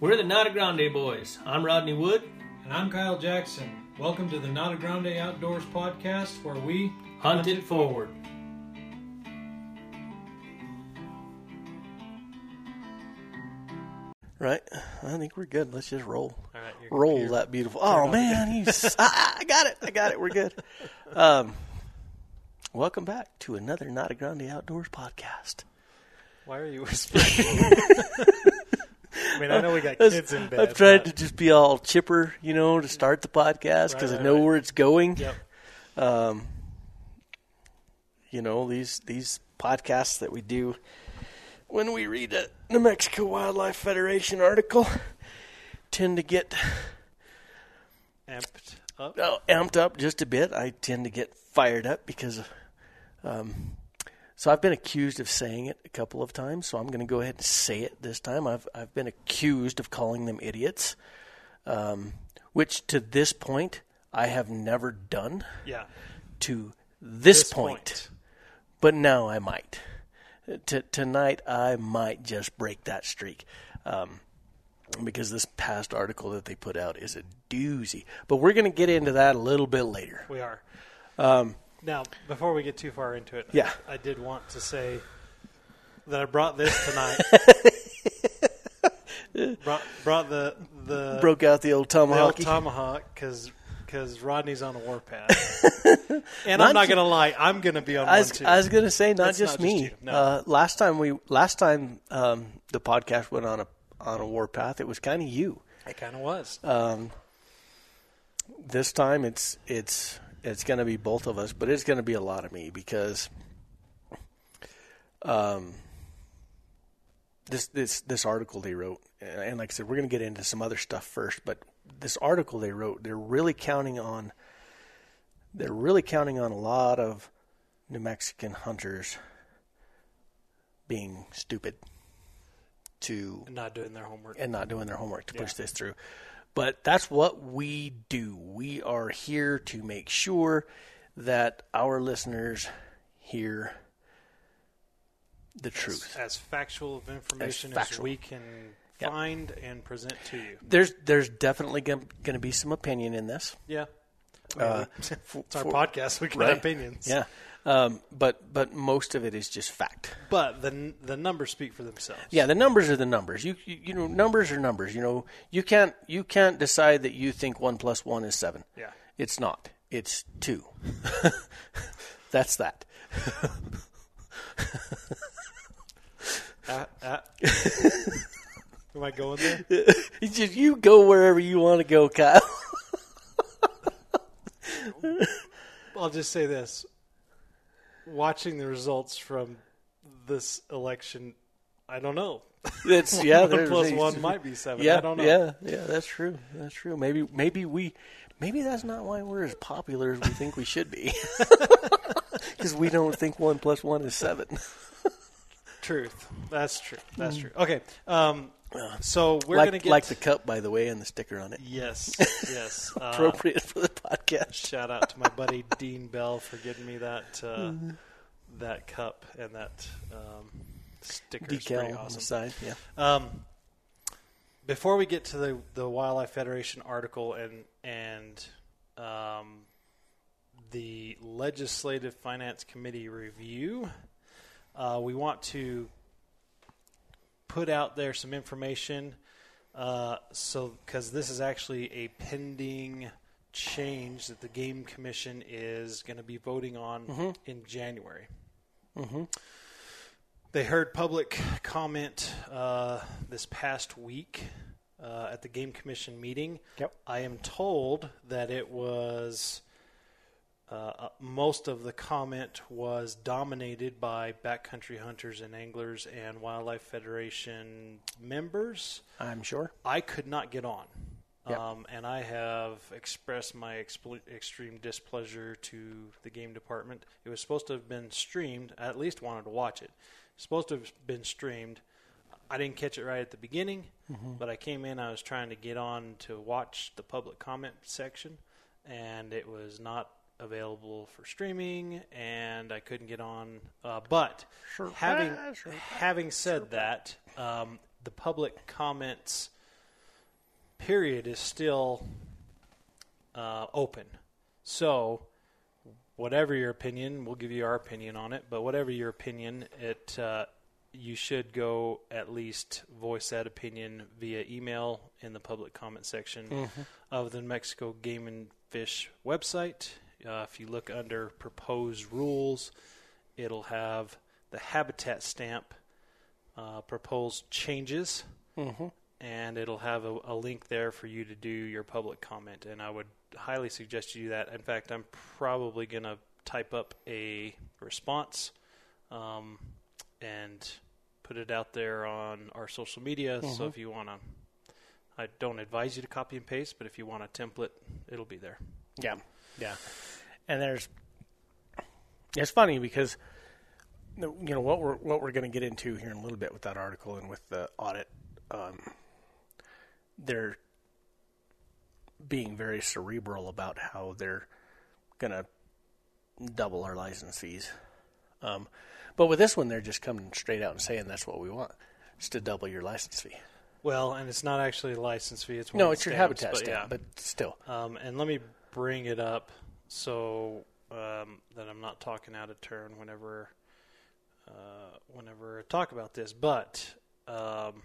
We're the Nata Grande Boys. I'm Rodney Wood. And I'm Kyle Jackson. Welcome to the Nata Grande Outdoors podcast where we Hunt it forward. Right? I think we're good. Let's just roll. All right, Roll computer- that beautiful. Oh man, you s- ah, I got it. I got it. We're good. Um, welcome back to another Nata Grande Outdoors podcast. Why are you whispering? I mean, I know we got kids in bed. I've tried to just be all chipper, you know, to start the podcast because Right, I know right. where it's going. Yep. Um, you know these these podcasts that we do when we read a New Mexico Wildlife Federation article tend to get Amped up. oh, amped up just a bit. I tend to get fired up because, um, so I've been accused of saying it a couple of times. So I'm going to go ahead and say it this time. I've I've been accused of calling them idiots, um, which to this point I have never done. Yeah. To this, This point, point. but now I might. T- tonight I might just break that streak. Um, because this past article that they put out is a doozy. But we're going to get into that a little bit later. We are. Um, Now, before we get too far into it, Yeah. I did want to say that I brought this tonight. brought, brought the the broke out the old tomahawk. the old tomahawk. because because Rodney's on a warpath, and Not I'm not gonna lie, I'm gonna be on I one was, too. I was going to say not It's just not just me. you, no. uh, last time we last time um, the podcast went on a on a warpath, it was kind of you. it kind of was. Um, this time it's it's it's going to be both of us, but it's going to be a lot of me because um this this this article they wrote and and like I said we're going to get into some other stuff first, but this article they wrote they're really counting on they're really counting on a lot of New Mexican hunters being stupid to not doing their homework. and not doing their homework to push this through. But that's what we do. We are here to make sure that our listeners hear the truth. as factual of information as, factual. we can Yeah. find and present to you. There's there's definitely going to be some opinion in this. Yeah. Uh, it's our for- podcast. We can right. have opinions. Yeah. Um, but but most of it is just fact. But the the numbers speak for themselves. Yeah, the numbers are the numbers. You, you you know numbers are numbers. You know you can't you can't decide that you think one plus one is seven. Yeah. It's not. It's two. That's that. Uh, uh. Am I going there? It's just you go wherever you want to go, Kyle. I'll just say this: watching the results from this election, I don't know. That's yeah. one plus one might be seven. Yeah, I don't know. yeah, yeah. That's true. That's true. Maybe maybe we maybe that's not why we're as popular as we think we should be. Because we don't think one plus one is seven. Truth. That's true. That's true. Okay. Um, so we're like gonna get like the cup, by the way, and the sticker on it. yes, yes. Uh, Appropriate for the podcast. Shout out to my buddy Dean Bell for getting me that uh, that cup and that um, sticker. Decal on the side. Yeah. Um, before we get to the the Wildlife Federation article and and um, the Legislative Finance Committee review, uh, we want to put out there some information. Uh, so, because this is actually a pending change that the Game Commission is going to be voting on in January. They heard public comment uh, this past week uh, at the Game Commission meeting. Yep. I am told that it was uh, most of the comment was dominated by backcountry hunters and anglers and Wildlife Federation members. I'm sure. I could not get on. Yep. Um, and I have expressed my expl- extreme displeasure to the game department. It was supposed to have been streamed. I at least wanted to watch it. Supposed to have been streamed. I didn't catch it right at the beginning, but I came in. I was trying to get on to watch the public comment section, and it was not available for streaming, and I couldn't get on. Uh, but having having said that, um, the public comments period is still uh, open. So, whatever your opinion, we'll give you our opinion on it. But whatever your opinion, it uh, you should go at least voice that opinion via email in the public comment section of the New Mexico Game and Fish website. Uh, if you look under proposed rules, it'll have the habitat stamp, uh, proposed changes, and it'll have a, a link there for you to do your public comment. And I would highly suggest you do that. In fact, I'm probably going to type up a response um, and put it out there on our social media. So if you want to, I don't advise you to copy and paste, but if you want a template, it'll be there. Yeah, yeah. And there's it's funny because you know what we're what we're going to get into here in a little bit with that article and with the audit. Um, they're being very cerebral about how they're going to double our license fees. Um, but with this one, they're just coming straight out and saying that's what we want. It's to double your license fee. Well, and it's not actually a license fee. It's one No, it's the your stamps, habitat but stamp, yeah. but still. Um, and let me bring it up so um, that I'm not talking out of turn whenever uh, whenever I talk about this. But um,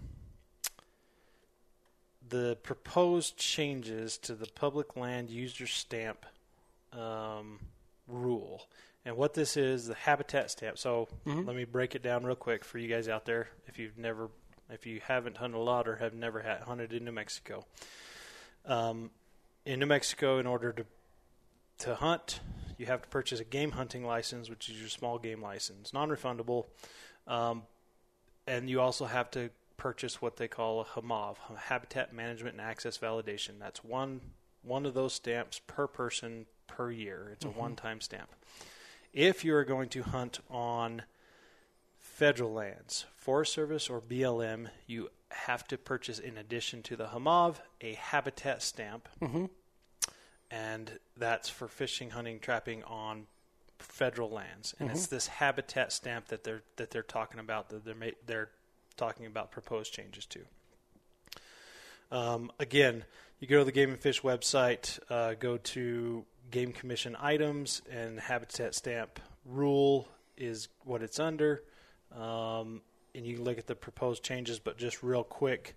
the proposed changes to the public land user stamp um, rule. And what this is, the habitat stamp. So let me break it down real quick for you guys out there. If you've never, if you haven't hunted a lot or have never hunted in New Mexico, um, in New Mexico, in order to to hunt, you have to purchase a game hunting license, which is your small game license, non-refundable, um, and you also have to purchase what they call a HAMAV, Habitat Management and Access Validation. That's one one of those stamps per person per year. It's a one-time stamp. If you are going to hunt on federal lands, Forest Service or BLM, you have to purchase, in addition to the HAMAV, a habitat stamp. And that's for fishing, hunting, trapping on federal lands. And it's this habitat stamp that they're that they're talking about that they're ma- they're talking about proposed changes to. Um, again, you go to the Game and Fish website, uh, go to Game Commission items, and habitat stamp rule is what it's under. Um, and you can look at the proposed changes, but just real quick,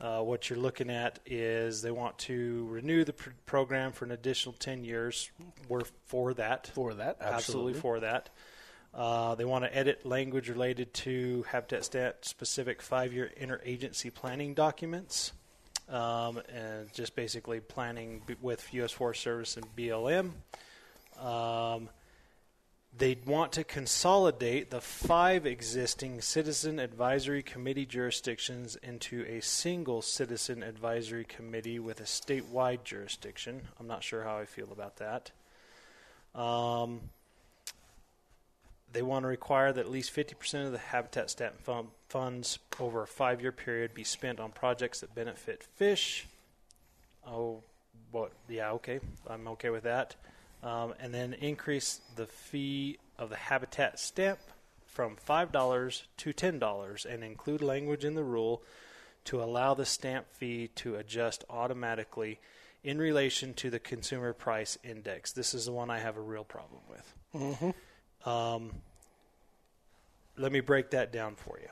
uh, what you're looking at is they want to renew the pr- program for an additional 10 years. We're for that. For that, Absolutely absolutely. for that. Uh, they want to edit language related to Habitat Stat specific five year interagency planning documents. Um, and just basically planning b- with U.S. Forest Service and BLM. Um, they want to consolidate the five existing citizen advisory committee jurisdictions into a single citizen advisory committee with a statewide jurisdiction. I'm not sure how I feel about that. Um, they want to require that at least 50% of the Habitat Stat fun- funds over a five year period be spent on projects that benefit fish. Oh, what? Yeah, okay. I'm okay with that. Um, and then increase the fee of the habitat stamp from $5 to $10 and include language in the rule to allow the stamp fee to adjust automatically in relation to the consumer price index. This is the one I have a real problem with. Um, let me break that down for you.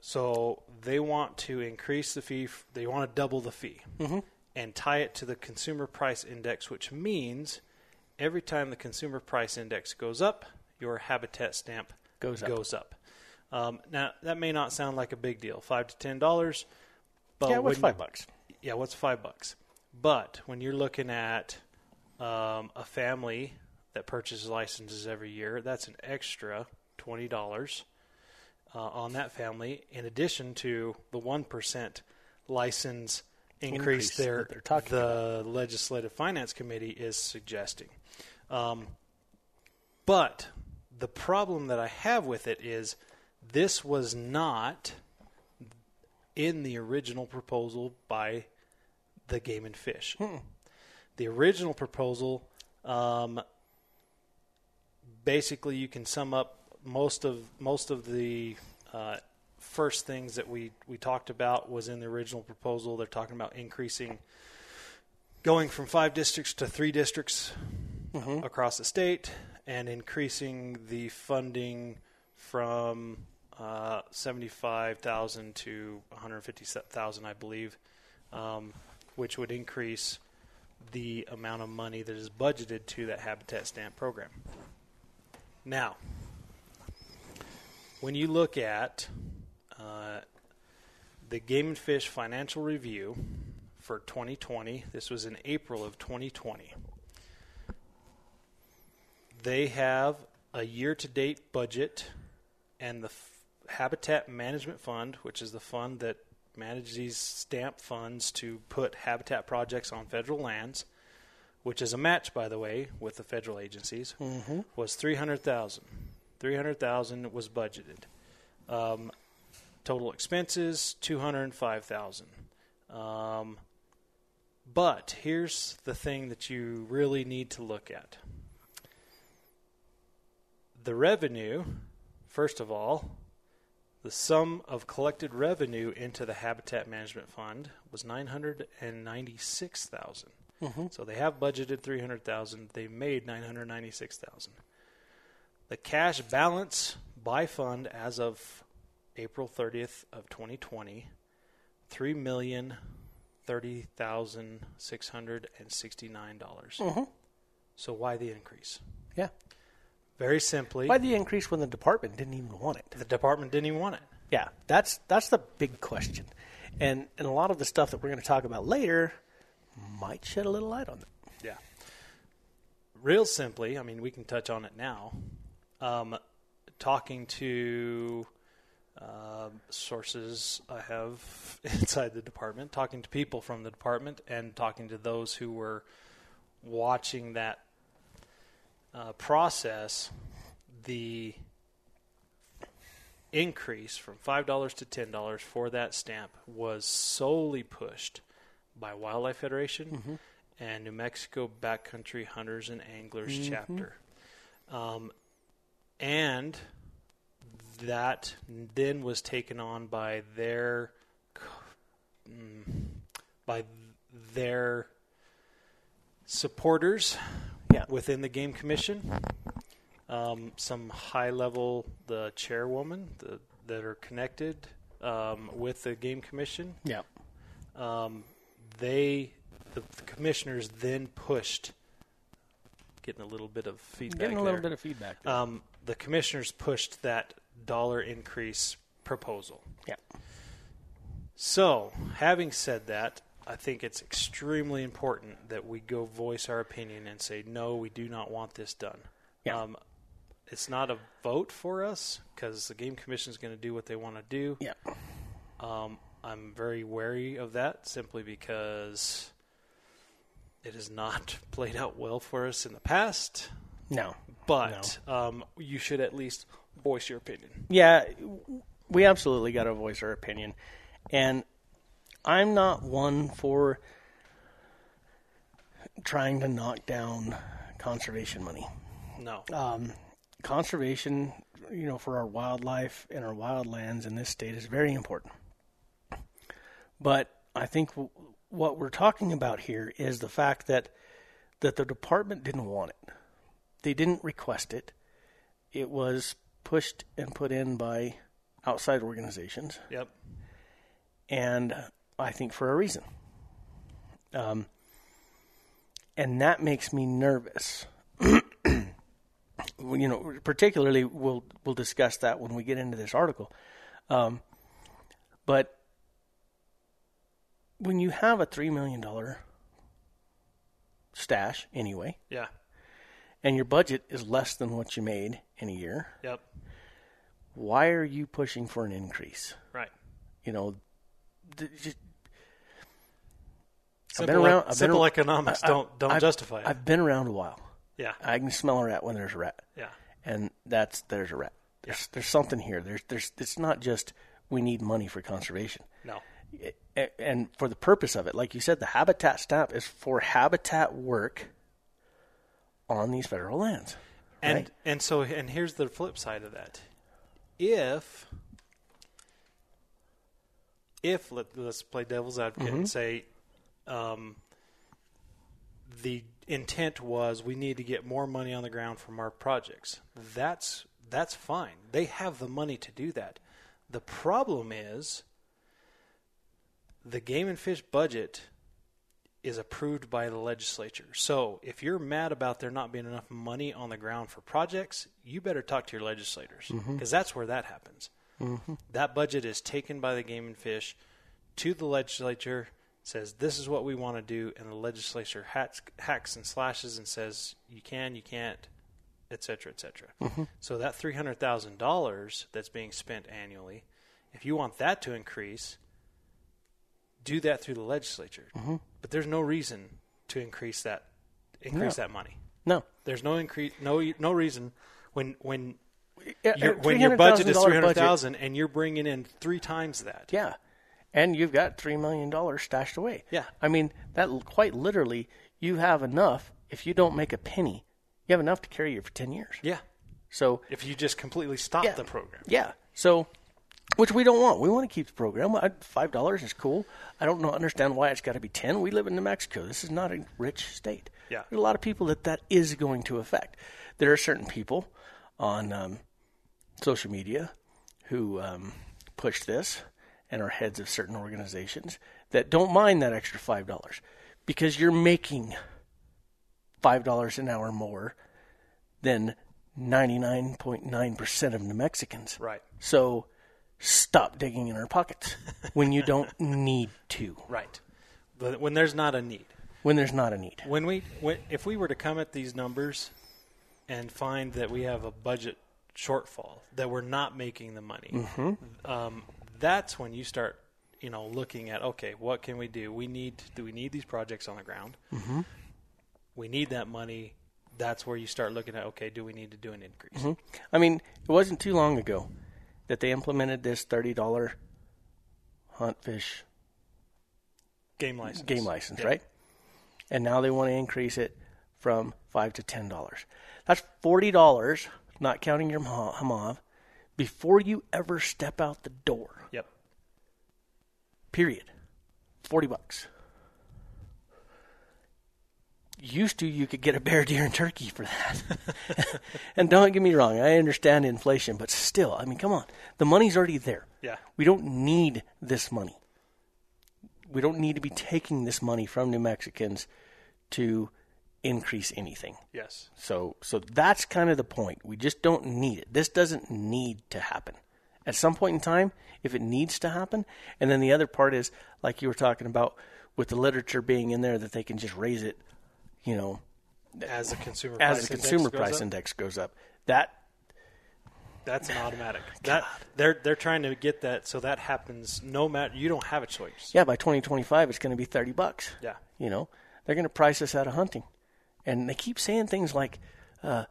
So they want to increase the fee, f- they want to double the fee and tie it to the consumer price index, which means every time the consumer price index goes up, your habitat stamp Goes up. Goes up. Um, now that may not sound like a big deal, five to ten dollars. But yeah, what's five bucks? yeah, what's five bucks? But when you're looking at um, a family that purchases licenses every year, that's an extra twenty dollars uh, on that family, in addition to the one percent license increase, Increase there that they're talking the Legislative Finance Committee is suggesting. Um, but the problem that I have with it is this was not in the original proposal by the Game and Fish. The original proposal, um, basically, you can sum up most of most of the uh, first things that we, we talked about was in the original proposal. They're talking about increasing, going from five districts to three districts across the state, and increasing the funding from uh, seventy-five thousand to one hundred fifty thousand, I believe, um, which would increase the amount of money that is budgeted to that habitat stamp program. Now, when you look at uh, the Game and Fish Financial Review for 2020, this was in April of 2020. They have a year to date budget, and the F- Habitat Management Fund, which is the fund that manages these stamp funds to put habitat projects on federal lands, which is a match, by the way, with the federal agencies, was 300000 300000 was budgeted. Um, total expenses 205000 um, but here's the thing that you really need to look at. The revenue first of all the sum of collected revenue into the habitat management fund was 996000 so they have budgeted 300000 they made 996000 the cash balance by fund as of April 30th of 2020, three million thirty thousand six hundred and sixty-nine dollars. So why the increase? Yeah. Very simply, Why the increase when the department didn't even want it? the department didn't even want it. Yeah, that's that's the big question, and and a lot of the stuff that we're going to talk about later might shed a little light on that. Yeah. Real simply, I mean, we can touch on it now. Um, talking to uh, sources I have inside the department, talking to people from the department, and talking to those who were watching that uh, process, the increase from $5 to $10 for that stamp was solely pushed by Wildlife Federation and New Mexico Backcountry Hunters and Anglers chapter. Um, and that then was taken on by their mm, by their supporters Yeah. within the game commission um, some high level the chairwoman the, that are connected um, with the game commission Yeah. um, they the, the commissioners then pushed getting a little bit of feedback Getting a little there. bit of feedback. Um, the commissioners pushed that dollar increase proposal yeah. so having said that I think it's extremely important that we go voice our opinion and say no we do not want this done Yeah. um, it's not a vote for us because the game commission is going to do what they want to do Yeah. um, I'm very wary of that simply because it has not played out well for us in the past. No. But um, you should at least voice your opinion. Yeah, we absolutely got to voice our opinion. And I'm not one for trying to knock down conservation money. No. Um, conservation, you know, for our wildlife and our wildlands in this state is very important. But I think w- what we're talking about here is the fact that that the department didn't want it. They didn't request it. It was pushed and put in by outside organizations, Yep. and I think for a reason. Um, and that makes me nervous. you know, particularly we'll we'll discuss that when we get into this article. Um, but when you have a three million dollar stash anyway, Yeah. And your budget is less than what you made in a year, Yep. why are you pushing for an increase? Right. You know, th- just, I've Simple, been around. I've simple ar- economics I- don't don't I've- justify it. I've been around a while. yeah. I can smell a rat when there's a rat, Yeah. and that's there's a rat. There's there's something here. There's there's it's not just we need money for conservation, No. A- and for the purpose of it, like you said, the habitat stamp is for habitat work on these federal lands. And Right. and so and here's the flip side of that. If if let, let's play devil's advocate Mm-hmm. and say um, the intent was we need to get more money on the ground from our projects. That's that's fine. They have the money to do that. The problem is the game and fish budget is approved by the legislature. So if you're mad about there not being enough money on the ground for projects, you better talk to your legislators mm-hmm. because that's where that happens. Mm-hmm. That budget is taken by the game and fish to the legislature, says this is what we want to do, and the legislature hacks, hacks and slashes and says you can, you can't, et cetera, et cetera. Mm-hmm. So that three hundred thousand dollars that's being spent annually, if you want that to increase, do that through the legislature. Mm-hmm. But there's no reason to increase that increase No. that money. No. There's no increase no no reason when when Yeah, when your budget is $300,000 three hundred thousand and you're bringing in three times that. Yeah. And you've got $3 million stashed away. Yeah. I mean, that quite literally, you have enough. If you don't make a penny, you have enough to carry you for 10 years. Yeah. So, If you just completely stop yeah. the program. Yeah. So, which we don't want. We want to keep the program. $5 is cool. I don't know, understand why it's got to be 10 We live in New Mexico. This is not a rich state. Yeah. There's a lot of people that that is going to affect. There are certain people on um, social media who um, push this and are heads of certain organizations that don't mind that extra five dollars because you're making five dollars an hour more than ninety nine point nine percent of New Mexicans. Right. So stop digging in our pockets when you don't need to. Right. But when there's not a need. When there's not a need. When we when, if we were to come at these numbers and find that we have a budget shortfall that we're not making the money, um, that's when you start, you know, looking at okay, what can we do? We need do we need these projects on the ground? Mm-hmm. We need that money. That's where you start looking at okay, do we need to do an increase? I mean, it wasn't too long ago that they implemented this thirty dollar hunt fish Game license. game license, Yeah. right? And now they want to increase it from five to ten dollars. That's forty dollars, not counting your hama- hamav, before you ever step out the door. Yep. Period. Forty bucks. Used to, you could get a bear, deer, and turkey for that. and don't get me wrong, I understand inflation, but still, I mean, come on, the money's already there. Yeah. We don't need this money. We don't need to be taking this money from New Mexicans to increase anything. Yes. So so that's kind of the point. We just don't need it. This doesn't need to happen. At some point in time, if it needs to happen, and then the other part is like you were talking about with the literature being in there that they can just raise it, you know, As the consumer as price the index consumer goes price up, index goes up. That That's an automatic. that they're they're trying to get that so that happens no matter you don't have a choice. yeah, by 2025 it's going to be 30 bucks. Yeah. You know, they're going to price us out of hunting. And they keep saying things like uh,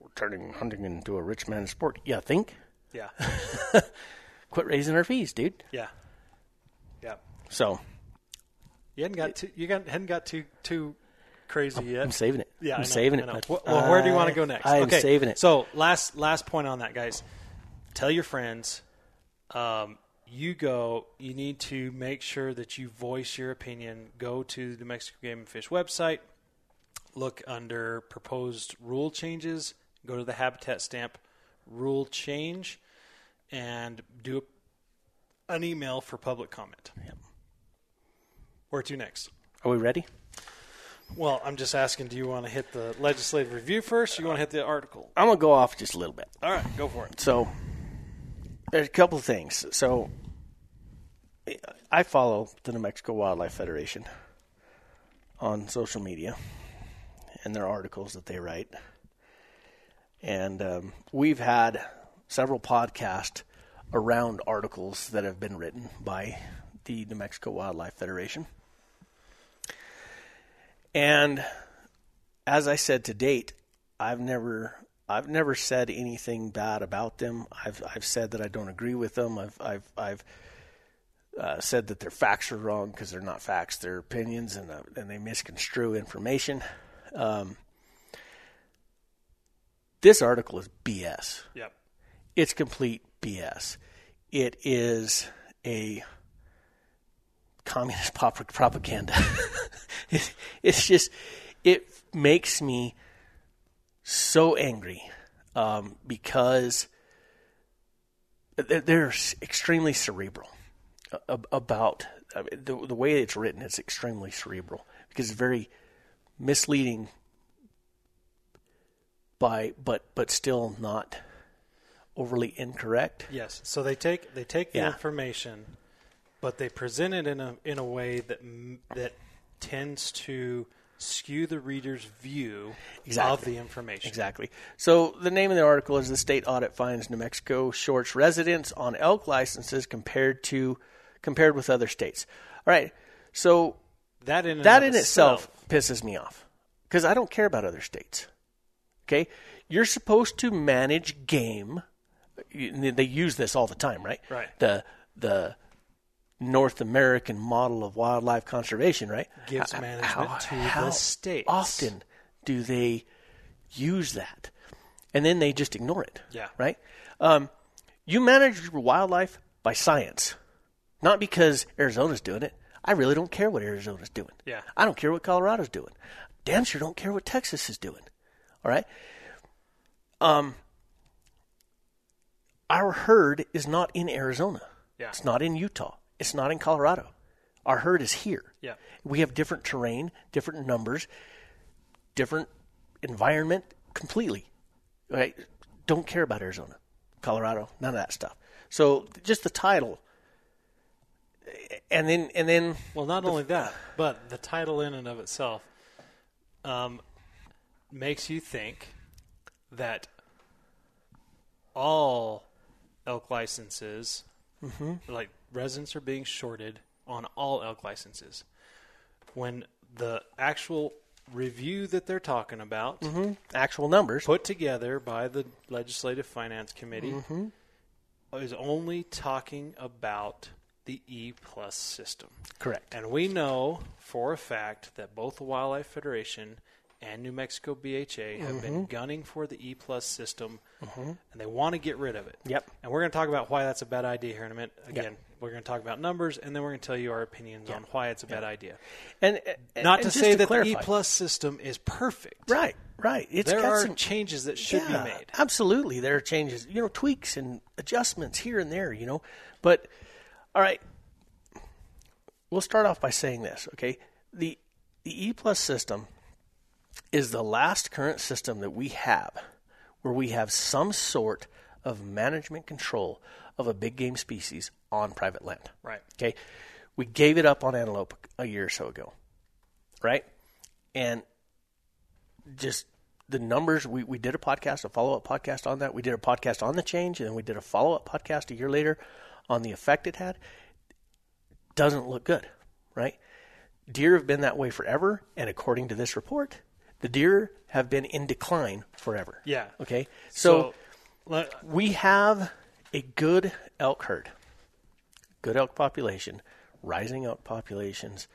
we're turning hunting into a rich man's sport. Yeah, think. Yeah. Quit raising our fees, dude. Yeah. Yeah. So, You hadn't got too you got hadn't got too too crazy yet. I'm saving it. Yeah, I I'm know, saving I it. Well, where do you want to go next? I'm okay, saving it. So last last point on that, guys. Tell your friends. Um, you go. You need to make sure that you voice your opinion. Go to the New Mexico Game and Fish website. Look under proposed rule changes. Go to the habitat stamp rule change, and do an email for public comment. Yep. Where to next? Are we ready? Well, I'm just asking, do you want to hit the legislative review first, or you want to hit the article? I'm gonna go off just a little bit. All right, go for it. So, there's a couple of things. So, I follow the New Mexico Wildlife Federation on social media and their articles that they write, and um, we've had several podcasts around articles that have been written by the New Mexico Wildlife Federation. And as I said to date, I've never I've never said anything bad about them. I've I've said that I don't agree with them. I've I've I've uh, said that their facts are wrong because they're not facts; they're opinions, and uh, and they misconstrue information. Um, this article is BS. Yep. It's complete BS. It is a communist pop- propaganda. it, it's just, it makes me so angry um, because they're, they're extremely cerebral about I mean, the, the way it's written. It's extremely cerebral because it's very misleading by but but still not overly incorrect. Yes. So they take they take the Yeah. information, but they present it in a in a way that that tends to skew the reader's view of the information. Exactly. So the name of the article is "The State Audit Finds New Mexico Shorts Residents on Elk Licenses Compared to Compared with Other States." All right. So That in that in itself pisses me off because I don't care about other states. Okay, you're supposed to manage game. They use this all the time, right? Right. The the North American model of wildlife conservation, right? Gives management how- to how the states. Often do they use that, and then they just ignore it. Yeah. Right. Um, you manage your wildlife by science, not because Arizona's doing it. I really don't care what Arizona's doing. Yeah. I don't care what Colorado's doing. Damn sure don't care what Texas is doing. All right. Um, our herd is not in Arizona. Yeah. It's not in Utah. It's not in Colorado. Our herd is here. Yeah. We have different terrain, different numbers, different environment completely. Right? Don't care about Arizona, Colorado, none of that stuff. So just the title and then and then Well, not only that, but the title in and of itself um, makes you think that all elk licenses, Mm-hmm. like residents, are being shorted on all elk licenses. When the actual review that they're talking about, mm-hmm. actual numbers. put together by the Legislative Finance Committee, mm-hmm. is only talking about the E plus system. Correct. And we know for a fact that both the Wildlife Federation and New Mexico BHA have Mm-hmm. been gunning for the E plus system, mm-hmm. and they want to get rid of it. Yep. And we're going to talk about why that's a bad idea here in a minute. Again, we're going to talk about numbers, and then we're going to tell you our opinions on why it's a bad idea. And, and Not and to just say that clarify. the E plus system is perfect. Right, right. It's There got are some changes that should yeah, be made. Absolutely, there are changes, you know, tweaks and adjustments here and there, you know. But all right, we'll start off by saying this, okay? The the E plus system is the last current system that we have where we have some sort of management control of a big game species on private land. Right. Okay. We gave it up on antelope a year or so ago. Right? And just the numbers we, we did a podcast, a follow up podcast on that. We did a podcast on the change and then we did a follow up podcast a year later on the effect it had. Doesn't look good, right? Deer have been that way forever, and according to this report, the deer have been in decline forever. Yeah. Okay. So, let- we have a good elk herd, good elk population, rising elk populations,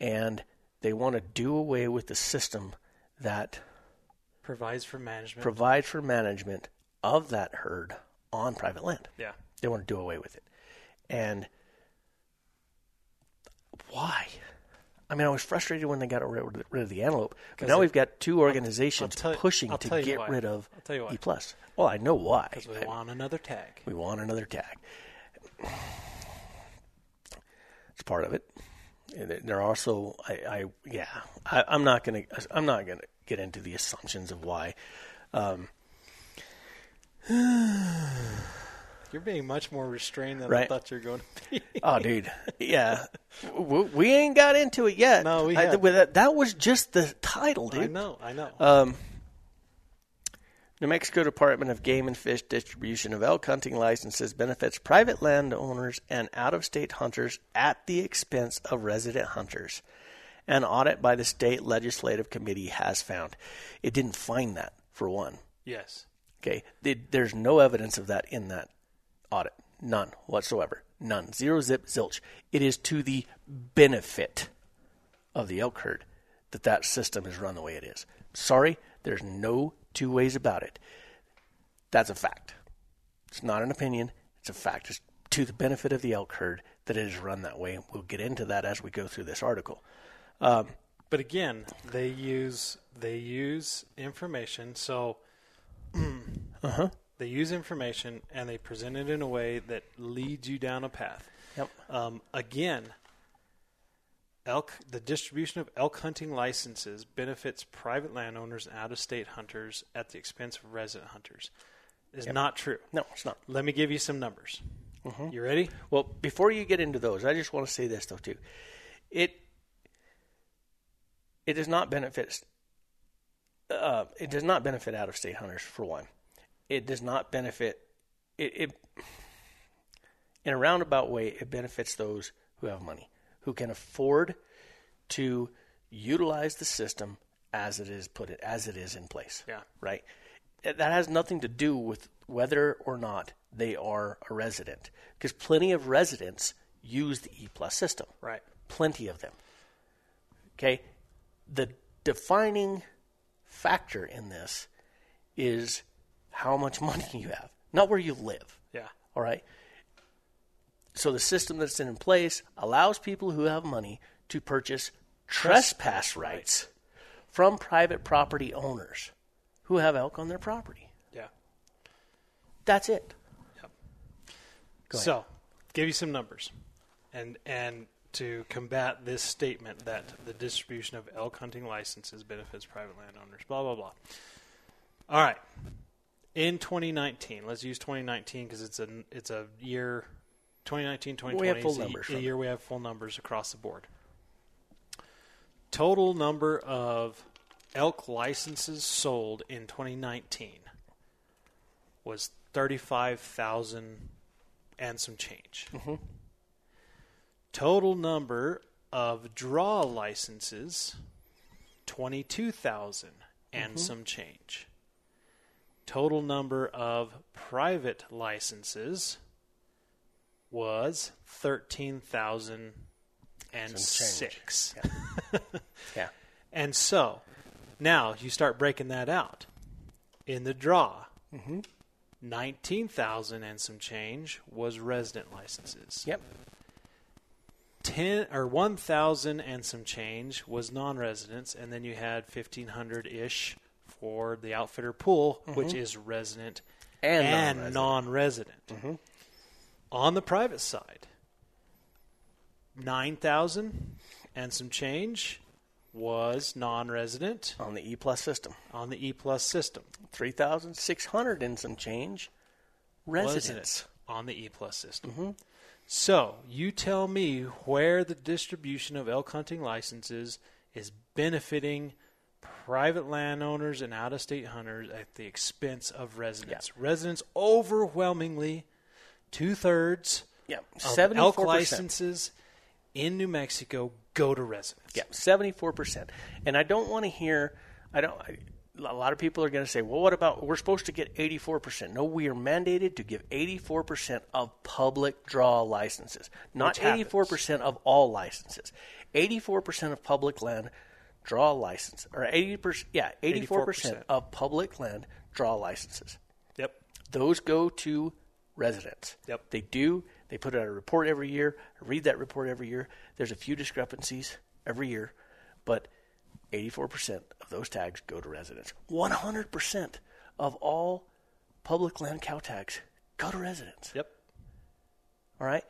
and they want to do away with the system that provides for management. provides for management of that herd on private land. yeah. They want to do away with it. And why? I mean, I was frustrated when they got rid rid of the antelope, but now it- we've got two organizations tell you- pushing I'll to get why. rid of I'll tell you why. E plus. Well, I know why. Because we want another tag. We want another tag. It's part of it. And there- are also, I, I yeah, I, I'm not gonna, I'm not gonna get into the assumptions of why. Um, You're being much more restrained than I thought you were going to be. oh, dude, yeah, we, we ain't got into it yet. No, we I- that, that was just the title, dude. I know, I know. Um, New Mexico Department of Game and Fish distribution of elk hunting licenses benefits private landowners and out of state hunters at the expense of resident hunters. An audit by the state legislative committee has found. It didn't find that, for one. yes. Okay, there's no evidence of that in that audit. None whatsoever. None. Zero zip zilch. It is to the benefit of the elk herd that that system is run the way it is. Sorry, there's no two ways about it. That's a fact. It's not an opinion. It's a fact. It's to the benefit of the elk herd that it is run that way. We'll get into that as we go through this article. But again, they use they use information. So Uh-huh. They use information and they present it in a way that leads you down a path. Yep. Um, again, elk the distribution of elk hunting licenses benefits private landowners and out-of-state hunters at the expense of resident hunters. Is not true. No, it's not. Let me give you some numbers. Mm-hmm. You ready? Well, before you get into those, I just want to say this though too. It it does not benefit uh, it does not benefit out of state hunters for one. It does not benefit it, it in a roundabout way it benefits those who have money, who can afford to utilize the system as it is put it as it is in place. Yeah. Right? That has nothing to do with whether or not they are a resident because plenty of residents use the E plus system. Right. Plenty of them. Okay? The defining factor in this is how much money you have, not where you live. Yeah. All right? So the system that's in place allows people who have money to purchase trespass rights from private property owners who have elk on their property. Yeah. That's it. Go ahead. So, give you some numbers, and and to combat this statement that the distribution of elk hunting licenses benefits private landowners. Blah blah blah. All right. In 2019, let's use 2019 because it's a it's a year. 2019, 2020 We have full is a- numbers a, from year we have full numbers across the board. Total number of elk licenses sold in 2019 was 35,000 and some change. Mm-hmm. Total number of draw licenses 22,000 and mm-hmm. some change. Total number of private licenses was 13,006. and Some change. six. Yeah. And so, now you start breaking that out. In the draw, mm-hmm. 19,000 and some change was resident licenses. Yep. 10 or 1,000 and some change was non-residents and then you had 1500-ish for the outfitter pool, which mm-hmm. is resident And and, non-resident. non-resident. Mm-hmm. On the private side, 9,000 and some change was non-resident On the E plus system. on the E plus system. 3,600 and some change residents. residents on the E plus system. Mm-hmm. So you tell me where the distribution of elk hunting licenses is benefiting private landowners and out-of-state hunters at the expense of residents. Residents overwhelmingly, two thirds Yep. of 74%. elk licenses in New Mexico go to residents. Yeah, seventy-four percent. And I don't want to hear. I don't. I, a lot of people are going to say, "Well, what about we're supposed to get eighty-four percent?" No, we are mandated to give eighty-four percent of public draw licenses, not eighty-four percent of all licenses. Eighty-four percent of public land draw license, or eighty percent. Yeah, eighty-four percent 84%. of public land draw licenses. Yep. Those go to residents. Yep. They do. They put out a report every year. I read that report every year. There's a few discrepancies every year, but 84% of those tags go to residents. 100% of all public land cow tags go to residents. Yep. All right?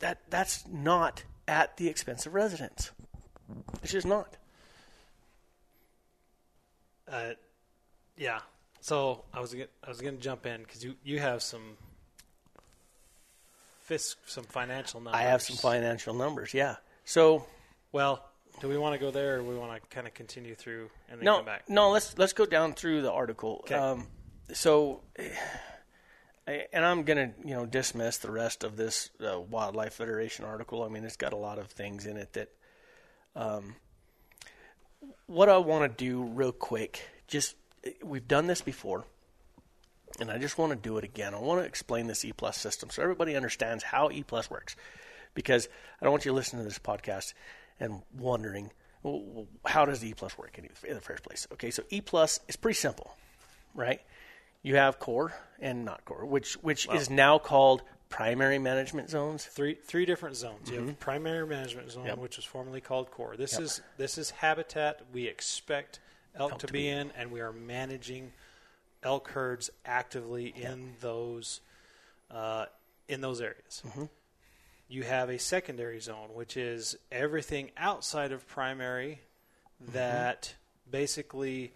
That that's not at the expense of residents. It's just not. Uh, yeah. So I was gonna, I was going to jump in because you, you have some fisc some financial numbers. I have some financial numbers. Yeah. So Well, do we want to go there, or we want to kind of continue through and then no, come back? no. Let's let's go down through the article. Okay. Um, so, and I'm gonna you know dismiss the rest of this uh, Wildlife Federation article. I mean, it's got a lot of things in it that. Um, what I want to do real quick, just we've done this before, and I just want to do it again. I want to explain this E plus system so everybody understands how E plus works, because I don't want you listening to this podcast and wondering well, how does E plus work in the- in the first place. Okay, so E plus is pretty simple, right? You have core and not core, which which is now called primary management zones. Three three different zones. You have primary management zone, Mm-hmm. Yep. which was formerly called core. This Yep. is this is habitat we expect elk, Elk to, to be be in, and we are managing elk herds actively in those uh, in those areas. Mm-hmm. You have a secondary zone, which is everything outside of primary Mm-hmm. that basically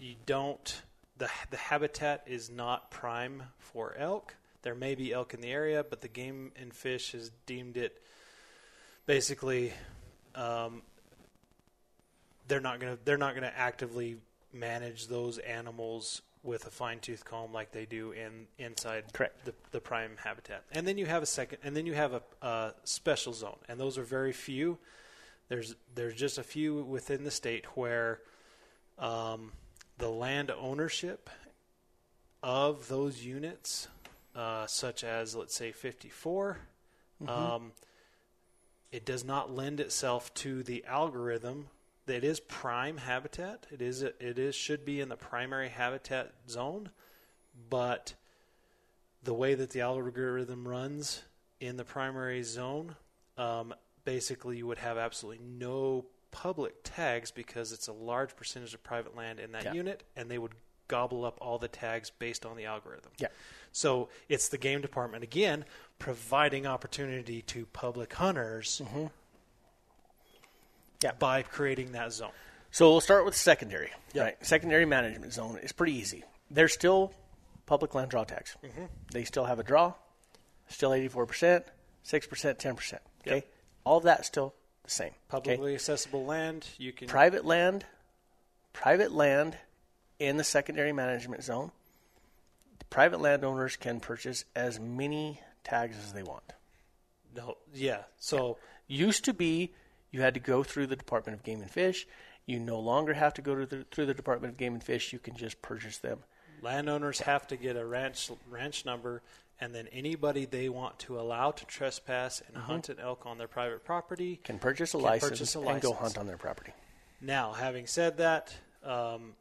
you don't the the habitat is not prime for elk. There may be elk in the area, but the game and fish has deemed it basically um, they're not gonna they're not gonna actively manage those animals with a fine tooth comb like they do in inside Correct. the the prime habitat. And then you have a second, and then you have a, a special zone, and those are very few. There's there's just a few within the state where um, the land ownership of those units, uh, such as let's say 54, um, it does not lend itself to the algorithm. It is prime habitat. It is it is should be in the primary habitat zone, but the way that the algorithm runs in the primary zone, um, basically you would have absolutely no public tags because it's a large percentage of private land in that Yeah. unit, and they would gobble up all the tags based on the algorithm. Yeah. So it's the game department again providing opportunity to public hunters Yeah. by creating that zone. So we'll start with secondary. Yeah. Right. Secondary management zone is pretty easy. They're still public land draw tags. Mm-hmm. They still have a draw, still 84%, 6%, 10%. Okay. Yep. All of that's still the same. okay? Publicly accessible land, you can Private land, private land in the secondary management zone, private landowners can purchase as many tags as they want. no, yeah. So Used to be you had to go through the Department of Game and Fish. You no longer have to go to the, through the Department of Game and Fish. You can just purchase them. landowners have to get a ranch ranch number, and then anybody they want to allow to trespass and hunt an elk on their private property Can purchase a Can license purchase a and go hunt on their property. Now, having said that, um,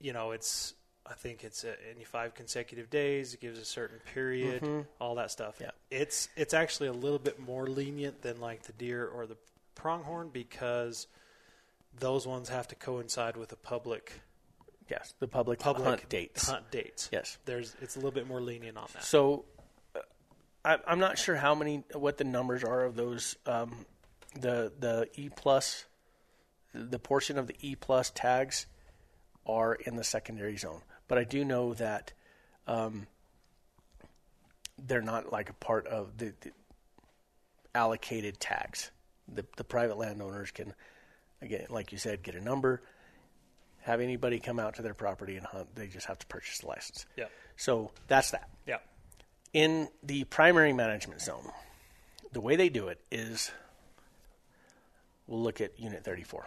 you know, it's I think it's any five consecutive days. It gives a certain period, all that stuff. Yeah. It's it's actually a little bit more lenient than like the deer or the pronghorn because those ones have to coincide with a public Yes, the public, public hunt dates. Hunt dates. Yes. There's it's a little bit more lenient on that. So uh, I, I'm not sure how many, what the numbers are of those. Um, the the E plus, the portion of the E plus tags are in the secondary zone, but I do know that um, they're not like a part of the, the allocated tax. The the private landowners can, again, like you said, get a number. Have anybody come out to their property and hunt? They just have to purchase the license. Yeah. So that's that. Yeah. In the primary management zone, the way they do it is we'll look at Unit 34.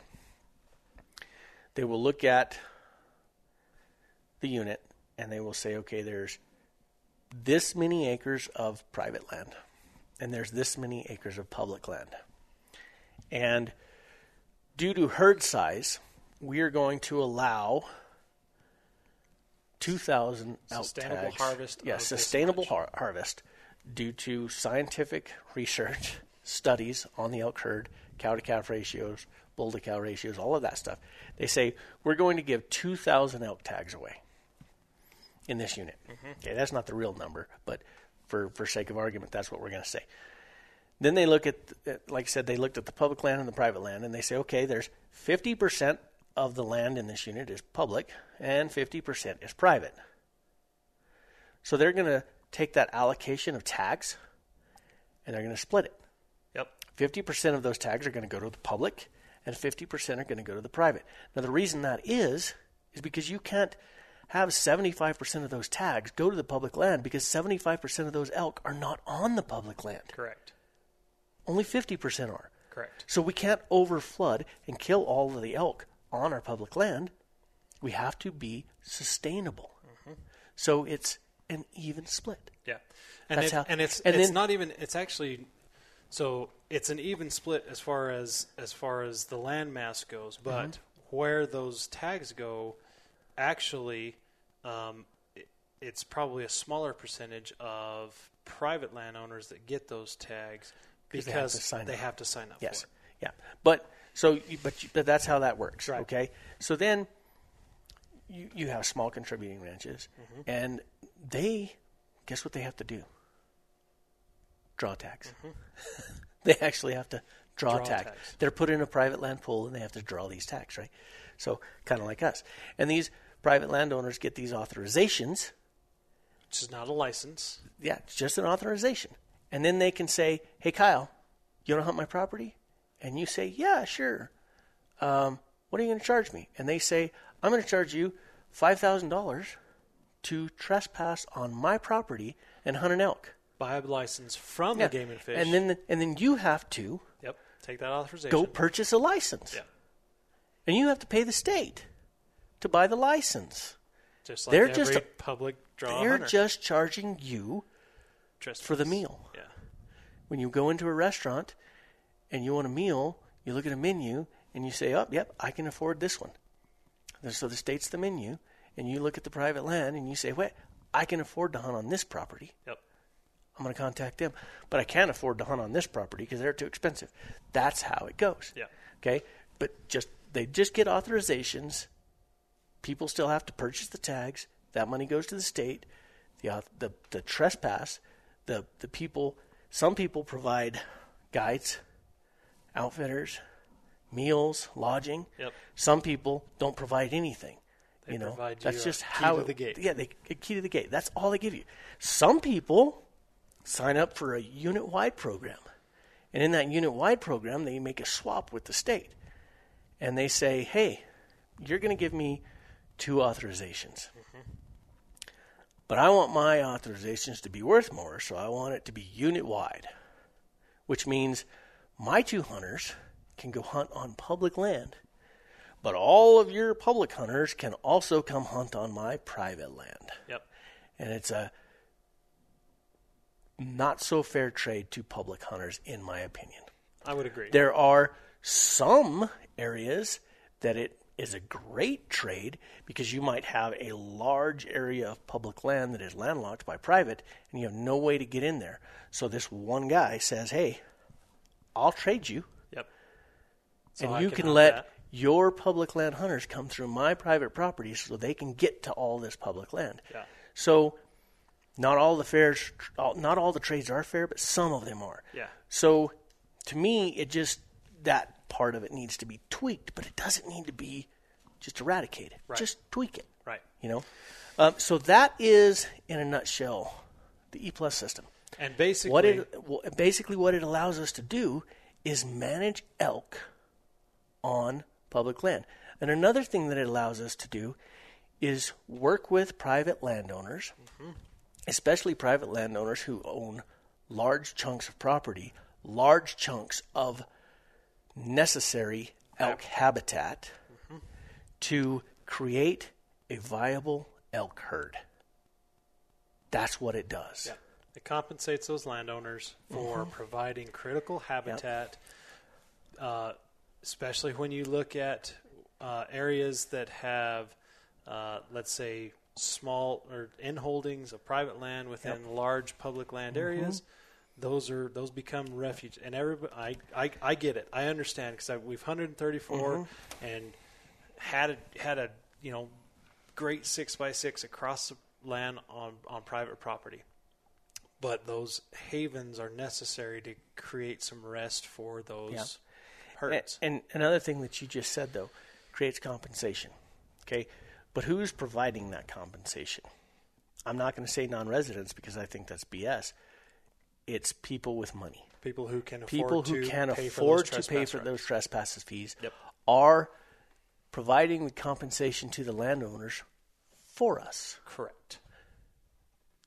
They will look at the unit and they will say, okay, there's this many acres of private land and there's this many acres of public land. And due to herd size, we are going to allow 2,000 elk Sustainable tags. harvest Yes, this sustainable har- harvest due to scientific research, studies on the elk herd, cow to calf ratios, bull to cow ratios, all of that stuff. They say we're going to give 2,000 elk tags away in this unit. Okay, that's not the real number, but for, for sake of argument, that's what we're going to say. Then they look at, like I said, they looked at the public land and the private land, and they say, okay, there's 50% of the land in this unit is public, and 50% is private. So they're going to take that allocation of tags, and they're going to split it. Yep. 50% of those tags are going to go to the public, and 50% are going to go to the private. Now, the reason that is, is because you can't have 75% of those tags go to the public land because 75% of those elk are not on the public land. Correct. Only 50% are. Correct. So we can't overflood and kill all of the elk on our public land. We have to be sustainable. So it's an even split. Yeah, and it, how- and it's and it's then- not even it's actually so it's an even split as far as as far as the land mass goes, but Mm-hmm. where those tags go, actually, um, it, it's probably a smaller percentage of private landowners that get those tags because they have to sign up. have to sign up Yes. Yeah. But so, you, but, you, but that's how that works. Right. Okay. So then you you have small contributing ranches, Mm-hmm. and they guess what they have to do? Draw tax. they actually have to draw, Mm-hmm. Draw tax. tax. They're put in a private land pool, and they have to draw these tax. Right. So kind of like us, and these private landowners get these authorizations Which is not a license. yeah, it's just an authorization. And then they can say, hey, Kyle, you want to hunt my property? And you say, yeah, sure. Um, what are you going to charge me? And they say, I'm going to charge you $5,000 to trespass on my property and hunt an elk. Buy a license from Yeah. the Game and Fish. And then, and then you have to yep, take that authorization. go purchase a license. Yeah, And you have to pay the state to buy the license. just like They're just- public draw They're hunter. just charging you Just for the meal. Yeah, when you go into a restaurant and you want a meal, you look at a menu and you say, "Oh, yep, I can afford this one." So the state's the menu, and you look at the private land and you say, "Wait, I can afford to hunt on this property. yep. I'm going to contact them, but I can't afford to hunt on this property because they're too expensive." That's how it goes. Yeah. Okay, but just they just get authorizations. People still have to purchase the tags. That money goes to the state. The the the trespass. The the people. Some people provide guides, outfitters, meals, lodging. Yep. Some people don't provide anything. They you know, provide that's just key how to it- the gate. Yeah, they a key to the gate. That's all they give you. Some people sign up for a unit wide program. And in that unit wide program, they make a swap with the state. And they say, hey, you're going to give me two authorizations. But I want my authorizations to be worth more, so I want it to be unit wide, which means my two hunters can go hunt on public land, but all of your public hunters can also come hunt on my private land Yep. and it's a not so fair trade to public hunters, in my opinion. I would agree. There are some areas that it is a great trade because you might have a large area of public land that is landlocked by private and you have no way to get in there. So this one guy says, "Hey, I'll trade you Yep. So and I you can, hunt let that. your public land hunters come through my private property so they can get to all this public land. Yeah. So, not all the fairs, not all the trades are fair, but some of them are. Yeah. So, to me, it just that part of it needs to be tweaked, but it doesn't need to be just eradicated. Right. Just tweak it. Right. You know. Um, so that is, in a nutshell, the E plus system. And basically, What it basically what it allows us to do is manage elk on public land. And another thing that it allows us to do is work with private landowners, especially private landowners who own large chunks of property, large chunks of necessary elk habitat to create a viable elk herd. That's what it does. Yeah. It compensates those landowners for Mm-hmm. providing critical habitat, uh, especially when you look at uh, areas that have, uh, let's say, small or in holdings of private land within large public land Mm-hmm. areas. Those are those become refuge, and everybody. I, I, I get it. I understand because we've 134 Mm-hmm. and had a, had a you know great six by six across the land on on private property but those havens are necessary to create some rest for those Yeah. herds. And, and another thing that you just said, though, creates compensation. Okay? But who's providing that compensation? I'm not going to say non residents because I think that's BS. It's people with money. people who can afford People who to can pay afford to pay for rights. those trespasses fees Yep. are providing the compensation to the landowners for us. Correct.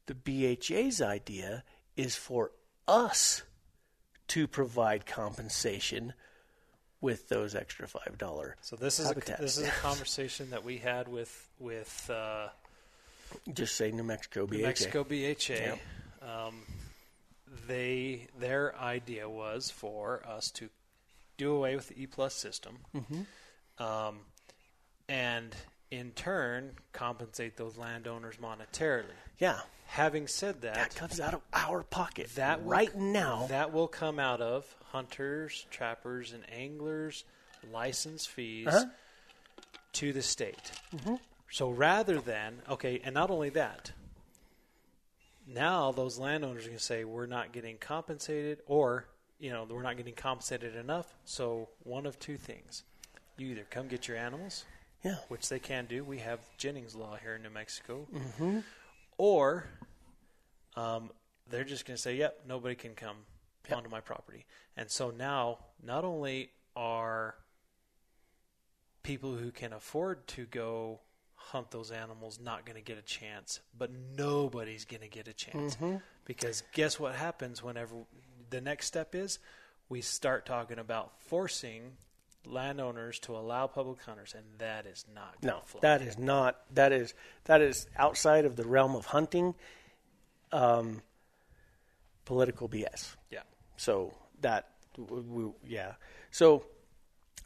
The BHA's idea is for us to provide compensation with those extra five dollar. So this is a, this is a conversation that we had with with uh, Just say New Mexico BHA. New Mexico BHA. Yep. Um, they their idea was for us to do away with the E plus system, Mm-hmm. um, and in turn compensate those landowners monetarily. Yeah, Having said that, that comes out of our pocket. that will- right now. that will come out of hunters, trappers, and anglers license fees Uh-huh. to the state. So rather than okay, and not only that, now those landowners are going to say we're not getting compensated, or you know we're not getting compensated enough. So one of two things: you either come get your animals, yeah, which they can do. We have Jennings law here in New Mexico. Or um, they're just going to say, yep, nobody can come onto my property. And so now, not only are people who can afford to go hunt those animals not going to get a chance, but nobody's going to get a chance. Because guess what happens whenever the next step is we start talking about forcing landowners to allow public hunters, and that is not no, that is not. That is that is outside of the realm of hunting. Um, political BS. yeah. So that, w- w- yeah. So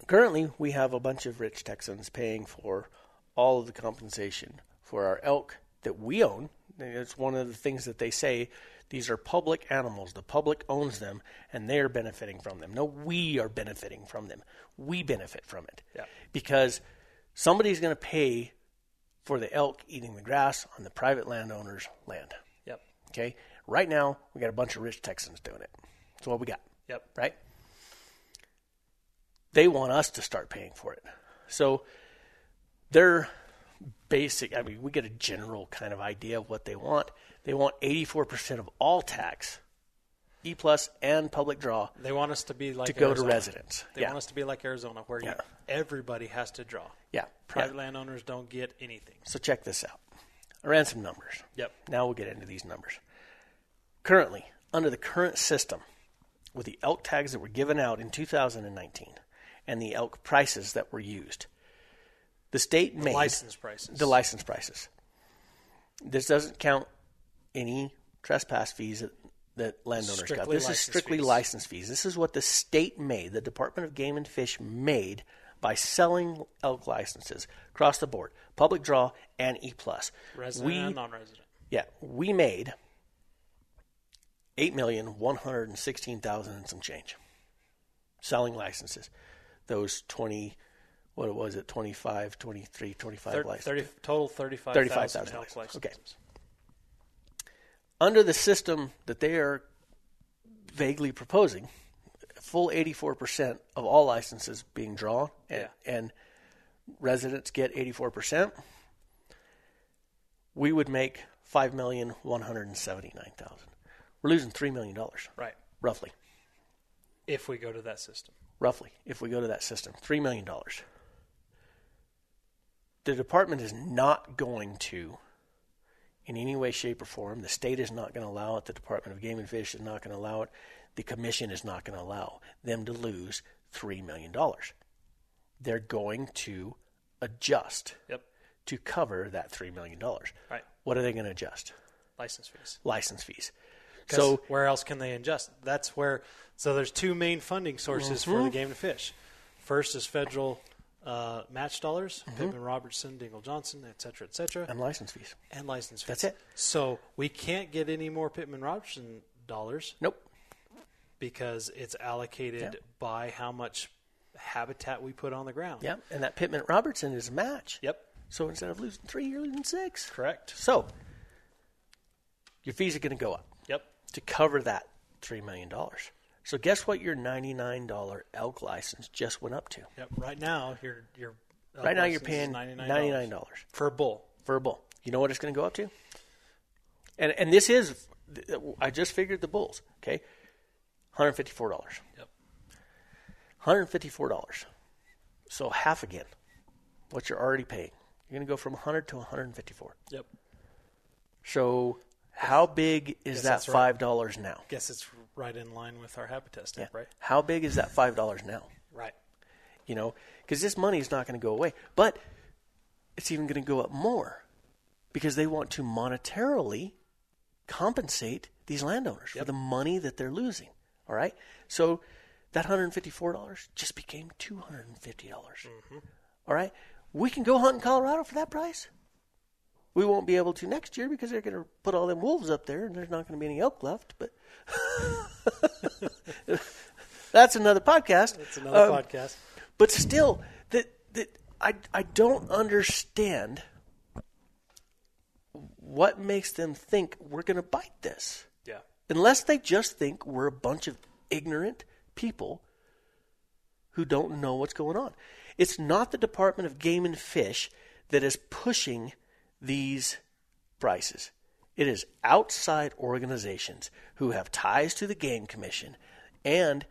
currently, we have a bunch of rich Texans paying for all of the compensation for our elk that we own. It's one of the things that they say these are public animals. The public owns them, and they are benefiting from them. No, we are benefiting from them. We benefit from it Yeah. because somebody's going to pay for the elk eating the grass on the private landowner's land. Yep. Okay. Right now, we got a bunch of rich Texans doing it. That's what we got Yep. right? They want us to start paying for it. So their basic, I mean, we get a general kind of idea of what they want. They want 84% of all tax, E plus and public draw They want us to be like to go to Arizona. residents. They yeah. want us to be like Arizona, where you, Yeah. everybody has to draw. yeah. Private yeah. landowners don't get anything. So check this out. I ran some numbers. Yep. Now we'll get into these numbers. Currently, under the current system, with the elk tags that were given out in 2019 and the elk prices that were used, the state made License prices. the license prices. This doesn't count any trespass fees that, that landowners got. This is strictly fees. license fees. This is what the state made, the Department of Game and Fish made by selling elk licenses across the board, public draw and E plus. Resident We and non-resident. yeah, we made eight million one hundred and sixteen thousand and some change selling licenses. Those twenty, what it was it, 25, 23, 25 Thir- licenses. 30, total 35,000 35,000 elk licenses. Okay. Under the system that they are vaguely proposing, full eighty four percent of all licenses being drawn, and, Yeah. and residents get eighty four percent. We would make five million one hundred and seventy nine thousand. We're losing three million dollars, Right. roughly. If we go to that system. roughly, if we go to that system, $3 million. The department is not going to, in any way, shape, or form, the state is not going to allow it, the Department of Game and Fish is not going to allow it, the commission is not going to allow them to lose $3 million. They're going to adjust Yep. to cover that $3 million. Right. What are they going to adjust? License fees. License fees. So where else can they adjust? That's where. So there's two main funding sources for Mm-hmm. the game to fish. First is federal uh, match dollars, Mm-hmm. Pittman Robertson, Dingell Johnson, et cetera, et cetera, and license fees. and license fees. That's it. So we can't get any more Pittman Robertson dollars Nope. because it's allocated Yeah. by how much habitat we put on the ground. Yeah, and that Pittman Robertson is a match. Yep. So instead of losing three, you're losing six. Correct. So your fees are going to go up Yep. to cover that $3 million. So guess what your $99 elk license just went up to? Yep. Right now, your your elk Right now you're paying $99 $99 for a bull. for a bull. You know what it's going to go up to? And and this is I just figured the bulls, okay? $154. Yep. $154. So half again. What you're already paying. You're going to go from 100 to 154. Yep. So how big is that five dollars now? Guess it's right in line with our habitat stamp, right? How big is that five dollars now? Right. You know, because this money is not going to go away, but it's even going to go up more because they want to monetarily compensate these landowners for the money that they're losing. All right, so that hundred and fifty-four dollars just became two hundred and fifty dollars. Mm-hmm. All right, we can go hunt in Colorado for that price. We won't be able to next year because they're going to put all them wolves up there, and there's not going to be any elk left. But that's another podcast. It's another Um, podcast. But still, that that I I don't understand what makes them think we're going to bite this. Yeah. Unless they just think we're a bunch of ignorant people who don't know what's going on. It's not the Department of Game and Fish that is pushing these prices. It is outside organizations who have ties to the Game Commission and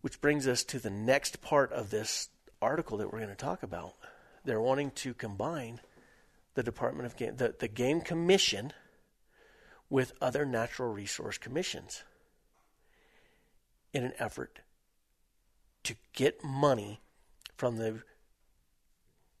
which brings us to the next part of this article that we're going to talk about. They're wanting to combine the Department of Game, the, the Game Commission, with other natural resource commissions in an effort to get money from the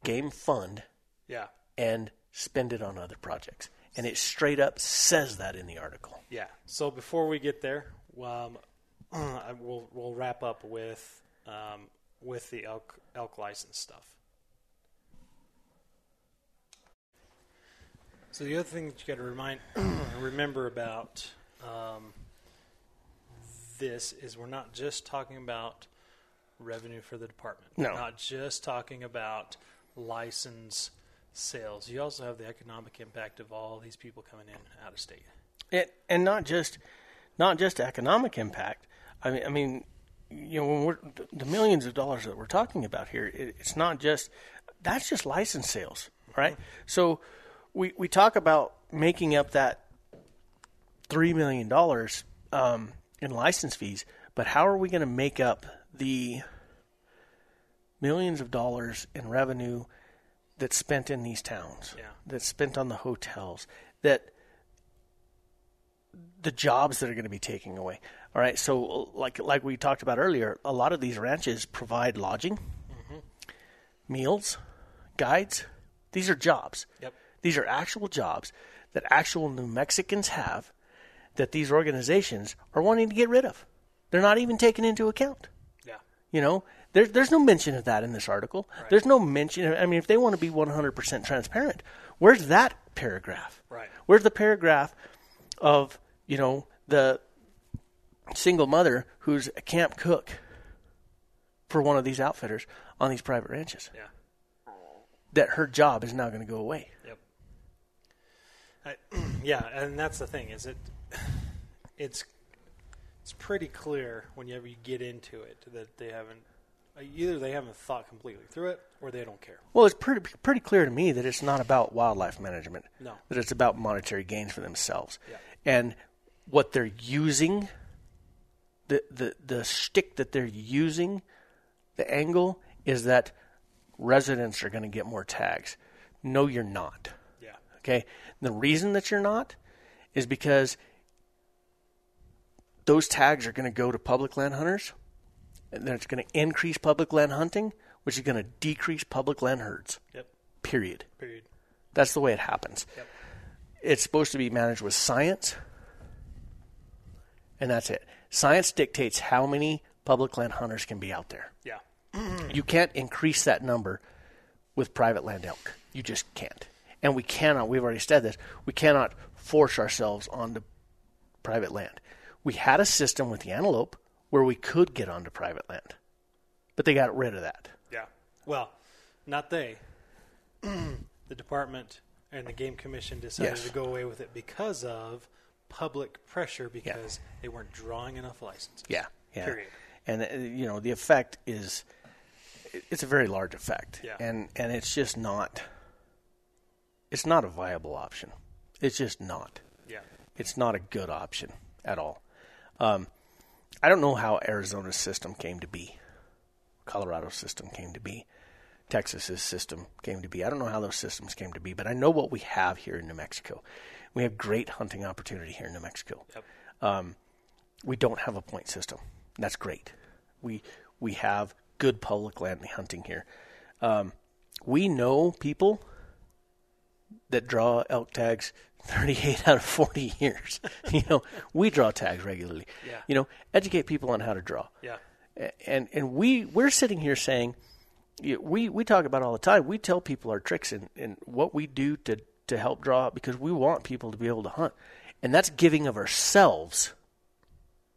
game fund Yeah. and spend it on other projects. And it straight up says that in the article. Yeah. So before we get there, um, I- we'll we'll wrap up with um, with the elk elk license stuff. So the other thing that you got to remind remember about um, this is we're not just talking about revenue for the department. No. We're not just talking about license sales. You also have the economic impact of all these people coming in out of state. It, and not just not just economic impact. I mean, I mean, you know, when we're the millions of dollars that we're talking about here, it, it's not just that's just license sales, right? So we we talk about making up that three million dollars um, in license fees, but how are we going to make up the millions of dollars in revenue that's spent in these towns, Yeah. that's spent on the hotels, that the jobs that are going to be taking away. All right, so like like we talked about earlier, a lot of these ranches provide lodging, mm-hmm. meals, guides. These are jobs. Yep. These are actual jobs that actual New Mexicans have that these organizations are wanting to get rid of. They're not even taken into account. Yeah. You know, there's there's no mention of that in this article. There's no mention. I mean, if they want to be 100% transparent, where's that paragraph? Right. Where's the paragraph of you know the single mother who's a camp cook for one of these outfitters on these private ranches? Yeah. That her job is now going to go away. Yep. I, yeah, and that's the thing is it it's it's pretty clear whenever you get into it that they haven't Uh, either they haven't thought completely through it or they don't care. Well, it's pretty pretty clear to me that it's not about wildlife management. No. That it's about monetary gains for themselves. Yeah. And what they're using the the the stick that they're using, the angle is that residents are going to get more tags. No, you're not. Yeah. Okay? The reason that you're not is because those tags are going to go to public land hunters, and then it's going to increase public land hunting, which is going to decrease public land herds. Yep. Period. Period. That's the way it happens. Yep. It's supposed to be managed with science, and that's it. Science dictates how many public land hunters can be out there. Yeah. You can't increase that number with private land elk. You just can't. And we cannot, we've already said this, we cannot force ourselves onto private land. We had a system with the antelope where we could get onto private land, but they got rid of that. Yeah. Well, not they. the department and the game commission decided Yes. to go away with it because of public pressure because they weren't drawing enough licenses. Yeah, yeah. Period. And uh, you know the effect is, it's a very large effect, Yeah. and and it's just not. It's not a viable option. It's just not. Yeah. It's not a good option at all. Um, I don't know how Arizona's system came to be, Colorado's system came to be, Texas's system came to be. I don't know how those systems came to be, but I know what we have here in New Mexico. We have great hunting opportunity here in New Mexico. Yep. We don't have a point system. That's great. We we have good public land hunting here. Um, we know people that draw elk tags 38 out of 40 years. you know, we draw tags regularly. Yeah. You know, educate people on how to draw. Yeah. And and we we're sitting here saying we we talk about it all the time. We tell people our tricks and, and what we do to to help draw because we want people to be able to hunt, and that's giving of ourselves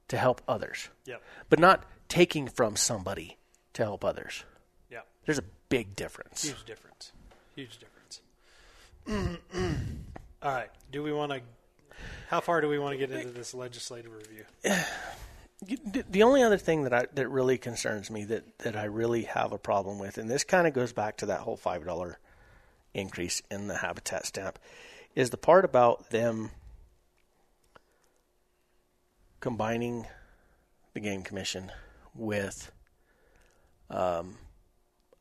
to help others, Yep. but not taking from somebody to help others. Yeah. There's a big difference. Huge difference. Huge difference. All right. Do we want to? How far do we want to get into this legislative review? The- only other thing that I, that really concerns me that, that I really have a problem with, and this kind of goes back to that whole five dollar increase in the habitat stamp, is the part about them combining the game commission with um,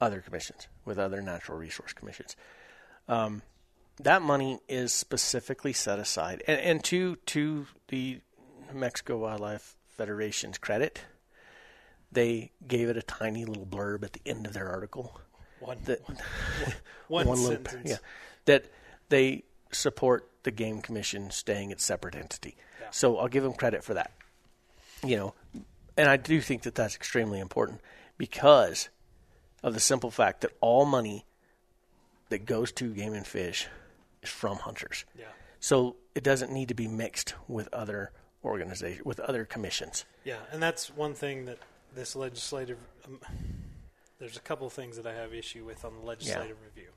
other commissions, with other natural resource commissions. Um, that money is specifically set aside, and, and to to the Mexico Wildlife Federation's credit, they gave it a tiny little blurb at the end of their article One. that one, little sentence. yeah that they support the game commission staying its separate entity. Yeah. So I'll give them credit for that. You know, and I do think that that's extremely important because of the simple fact that all money that goes to game and fish is from hunters. Yeah. So it doesn't need to be mixed with other organizations, with other commissions. Yeah, and that's one thing that this legislative. Um, there's a couple of things that I have issue with on the legislative review.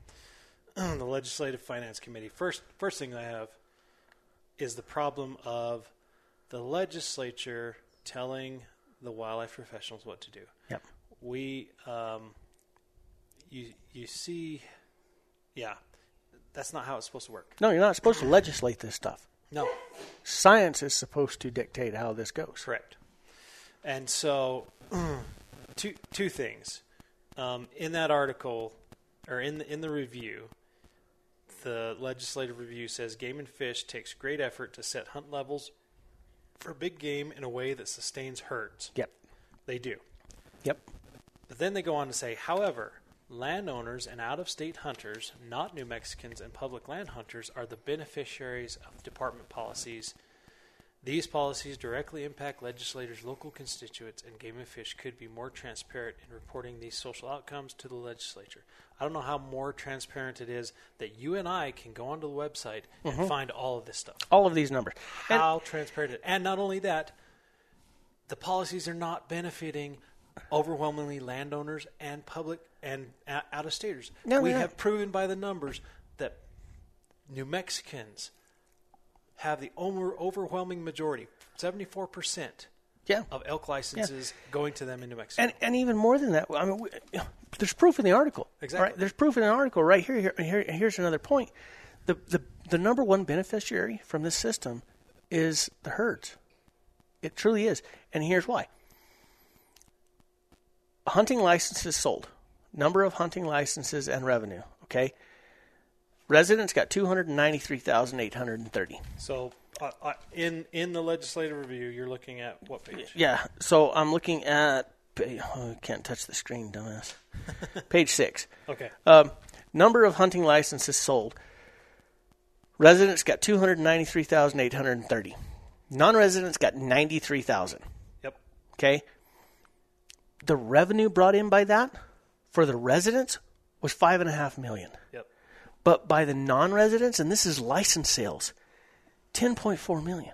the legislative finance committee. First, first thing I have is the problem of the legislature telling the wildlife professionals what to do. Yep. We, um, you, you see, yeah, that's not how it's supposed to work. No, you're not supposed to legislate this stuff. No, Science is supposed to dictate how this goes. Correct. And so, two two things um, in that article, or in the, in the review, the legislative review says Game and Fish takes great effort to set hunt levels for big game in a way that sustains herds. Yep. They do. Yep. But then they go on to say, however, landowners and out of state hunters, not New Mexicans and public land hunters, are the beneficiaries of department policies. These policies directly impact legislators' local constituents, and Game and Fish could be more transparent in reporting these social outcomes to the legislature. I don't know how more transparent it is that you and I can go onto the website and mm-hmm. find all of this stuff. All of these numbers. And- How transparent it And not only that, the policies are not benefiting overwhelmingly landowners and public and out of staters. No, we they're have proven by the numbers that New Mexicans have the overwhelming majority, 74% yeah. of elk licenses going to them in New Mexico. And and even more than that, I mean, we, there's proof in the article. Exactly. Right? There's proof in the article right here. Here, here. Here's another point. The the the number one beneficiary from this system is the herds. It truly is, and here's why. Hunting licenses sold, number of hunting licenses and revenue. Okay. Residents got two hundred ninety three thousand eight hundred and thirty. so uh, uh, in, in the legislative review, you're looking at what page? Yeah, so I'm looking at. Oh, I can't touch the screen, dumbass. Page six. Okay. Um, number of hunting licenses sold. Residents got 293,830. Non-residents got 93,000. Yep. Okay. The revenue brought in by that for the residents was five and a half million. Yep. But by the non-residents, and this is license sales, 10.4 million.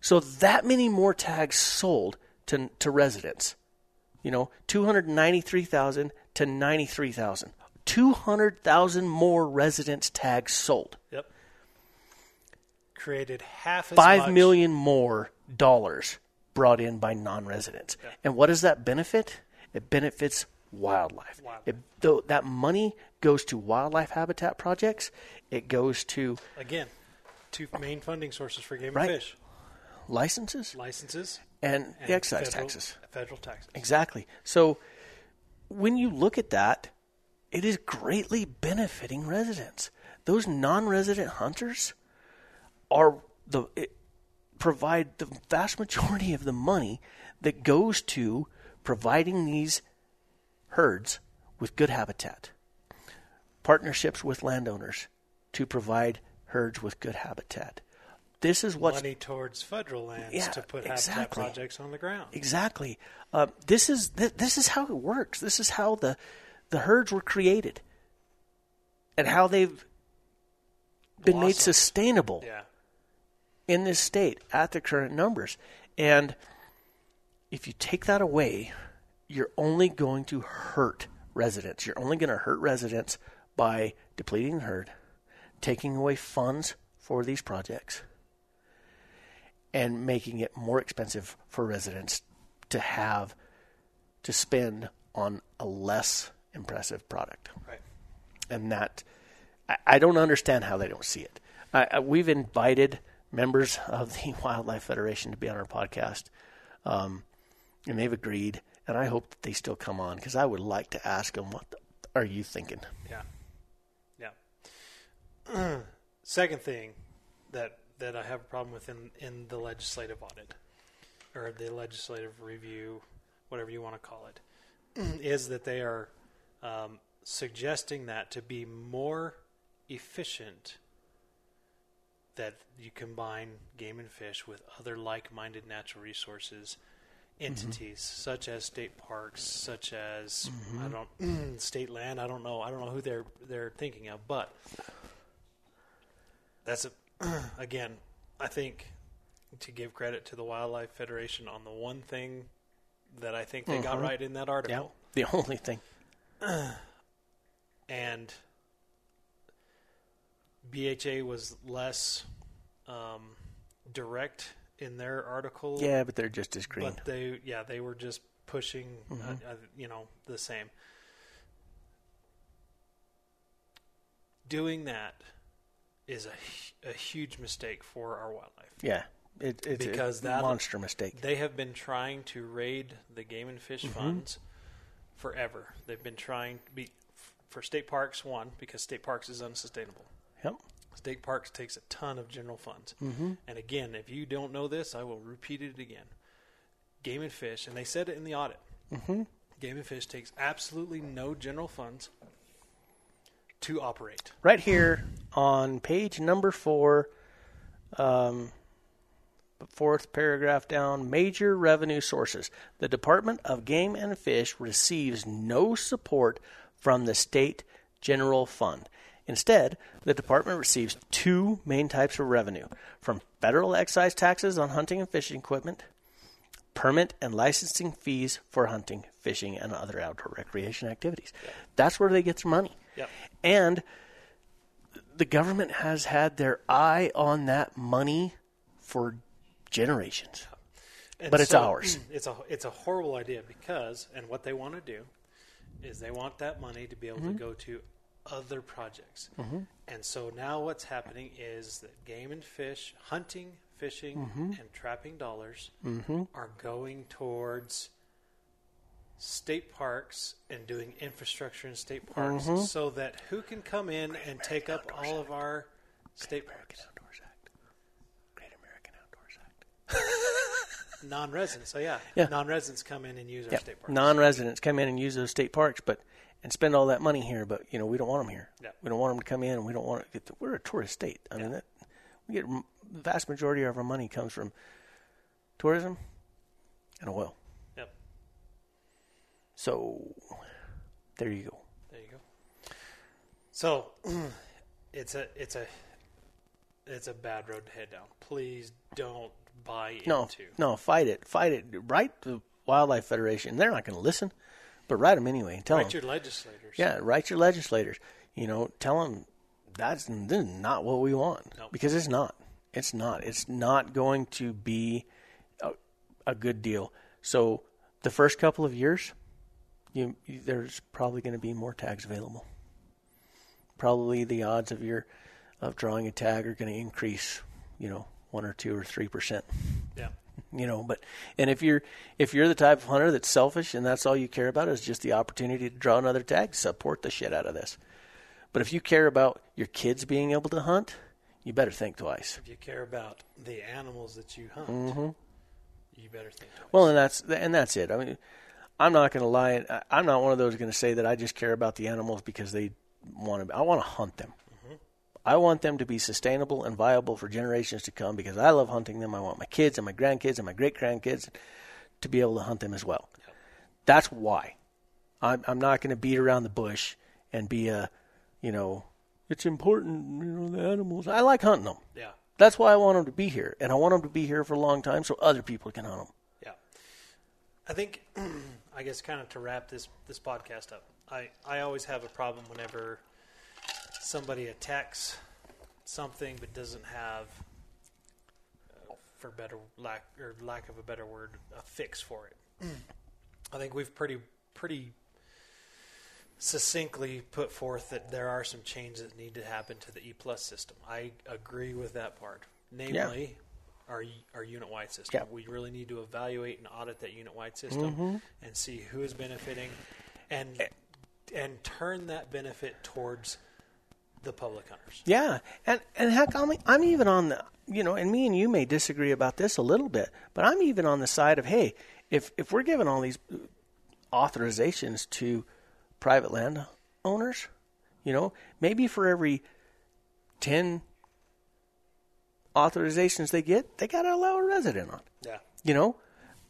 So that many more tags sold to to residents. You know, 293,000 to 93,000. 200,000 more residents tags sold. Yep. Created half as Five much. million more dollars brought in by non-residents. And what does that benefit? It benefits wildlife. Wildlife. It, though that money goes to wildlife habitat projects, it goes to Again, two main funding sources for game Right. and fish: licenses licenses and, and the excise federal- taxes. Federal taxes. Exactly. So when you look at that, it is greatly benefiting residents. Those non-resident hunters are the it, provide the vast majority of the money that goes to providing these herds with good habitat. Partnerships with landowners to provide herds with good habitat. this is what money towards federal lands Yeah, to put habitat projects on the ground. Exactly. Uh, this is th- this is how it works. This is how the the herds were created, and how they've been made sustainable Yeah. in this state at the current numbers. And if you take that away, you're only going to hurt residents. You're only going to hurt residents by depleting the herd, taking away funds for these projects, and making it more expensive for residents to have to spend on a less impressive product Right. and that I, I don't understand how they don't see it. I, I, we've invited members of the Wildlife Federation to be on our podcast, um, and they've agreed. And I hope that they still come on because I would like to ask them, "What the, are you thinking?" Yeah. Yeah. Second thing that that I have a problem with in, in the legislative audit or the legislative review, whatever you want to call it, is that they are um, suggesting that to be more efficient that you combine game and fish with other like-minded natural resources Mm-hmm. entities such as state parks such as mm-hmm. I don't state land I don't know I don't know who they're they're thinking of but that's a again I think to give credit to the Wildlife Federation on the one thing that I think they got mm-hmm. right in that article. The only thing. and BHA was less um, direct in their article. Yeah, but they're just as green. but they yeah they were just pushing uh, uh, you know the same. Doing that is a a huge mistake for our wildlife. yeah, it, it's Because a that- monster mistake. They have been trying to raid the game and fish funds forever. They've been trying to be for state parks one because state parks is unsustainable. Yep. State parks takes a ton of general funds. Mm-hmm. And again, if you don't know this, I will repeat it again. Game and Fish, and they said it in the audit. Mm-hmm. Game and Fish takes absolutely no general funds to operate. right here on page number four, um, fourth paragraph down, major revenue sources. The Department of Game and Fish receives no support from the state general fund. Instead, the department receives two main types of revenue from federal excise taxes on hunting and fishing equipment, permit and licensing fees for hunting, fishing, and other outdoor recreation activities. That's where they get their money. Yep. And the government has had their eye on that money for generations. And But it's ours. It's a it's a horrible idea because and what they want to do is they want that money to be able Mm-hmm. to go to other projects. And so now what's happening is that game and fish, hunting, fishing, Mm-hmm. and trapping dollars are going towards state parks and doing infrastructure in state parks Mm-hmm. so that who can come in and take up all of our state parks? American Outdoors Act. Great American Outdoors Act. Non-residents. So yeah, Yeah. non-residents come in and use our Yeah. state parks. Non-residents come in and use those state parks, but and spend all that money here, but you know we don't want them here. Yeah. We don't want them to come in, we don't want to get. The, we're a tourist state. I mean, that we get the vast majority of our money comes from tourism and oil. Yep. So there you go. There you go. So it's a it's a it's a bad road to head down. Please don't buy No, into. no, fight it, fight it. Write the Wildlife Federation. They're not going to listen, but write them anyway. Tell Write them. your legislators. Yeah, write your legislators. You know, tell them that's this is not what we want Nope. because it's not. It's not. It's not going to be a, a good deal. So the first couple of years, you, you there's probably going to be more tags available. Probably the odds of your of drawing a tag are going to increase. You know, one or two or three percent Yeah. You know but and if you're if you're the type of hunter that's selfish and that's all you care about is just the opportunity to draw another tag support the shit out of this but if you care about your kids being able to hunt you better think twice If you care about the animals that you hunt, you better think twice. Mm-hmm. well and that's and that's it i mean i'm not going to lie i'm not one of those going to say that i just care about the animals because they want to i want to hunt them I want them to be sustainable and viable for generations to come because I love hunting them. I want my kids and my grandkids and my great grandkids to be able to hunt them as well. That's why. I'm, I'm not going to beat around the bush and be a, you know, it's important, you know, the animals. I like hunting them. Yeah. That's why I want them to be here, and I want them to be here for a long time so other people can hunt them. Yeah. I think, I guess, kind of to wrap this this podcast up, I I always have a problem whenever somebody attacks something but doesn't have, uh, for better lack or lack of a better word, a fix for it. I think we've pretty pretty succinctly put forth that there are some changes that need to happen to the E plus system. I agree with that part, namely our our unit wide system. Yeah. We really need to evaluate and audit that unit wide system and see who is benefiting, and and turn that benefit towards the public hunters. Yeah, and and heck, I'm I'm even on the you know, and me and you may disagree about this a little bit, but I'm even on the side of hey, if if we're giving all these authorizations to private land owners, you know, maybe for every ten authorizations they get, they got to allow a resident on. Yeah. You know,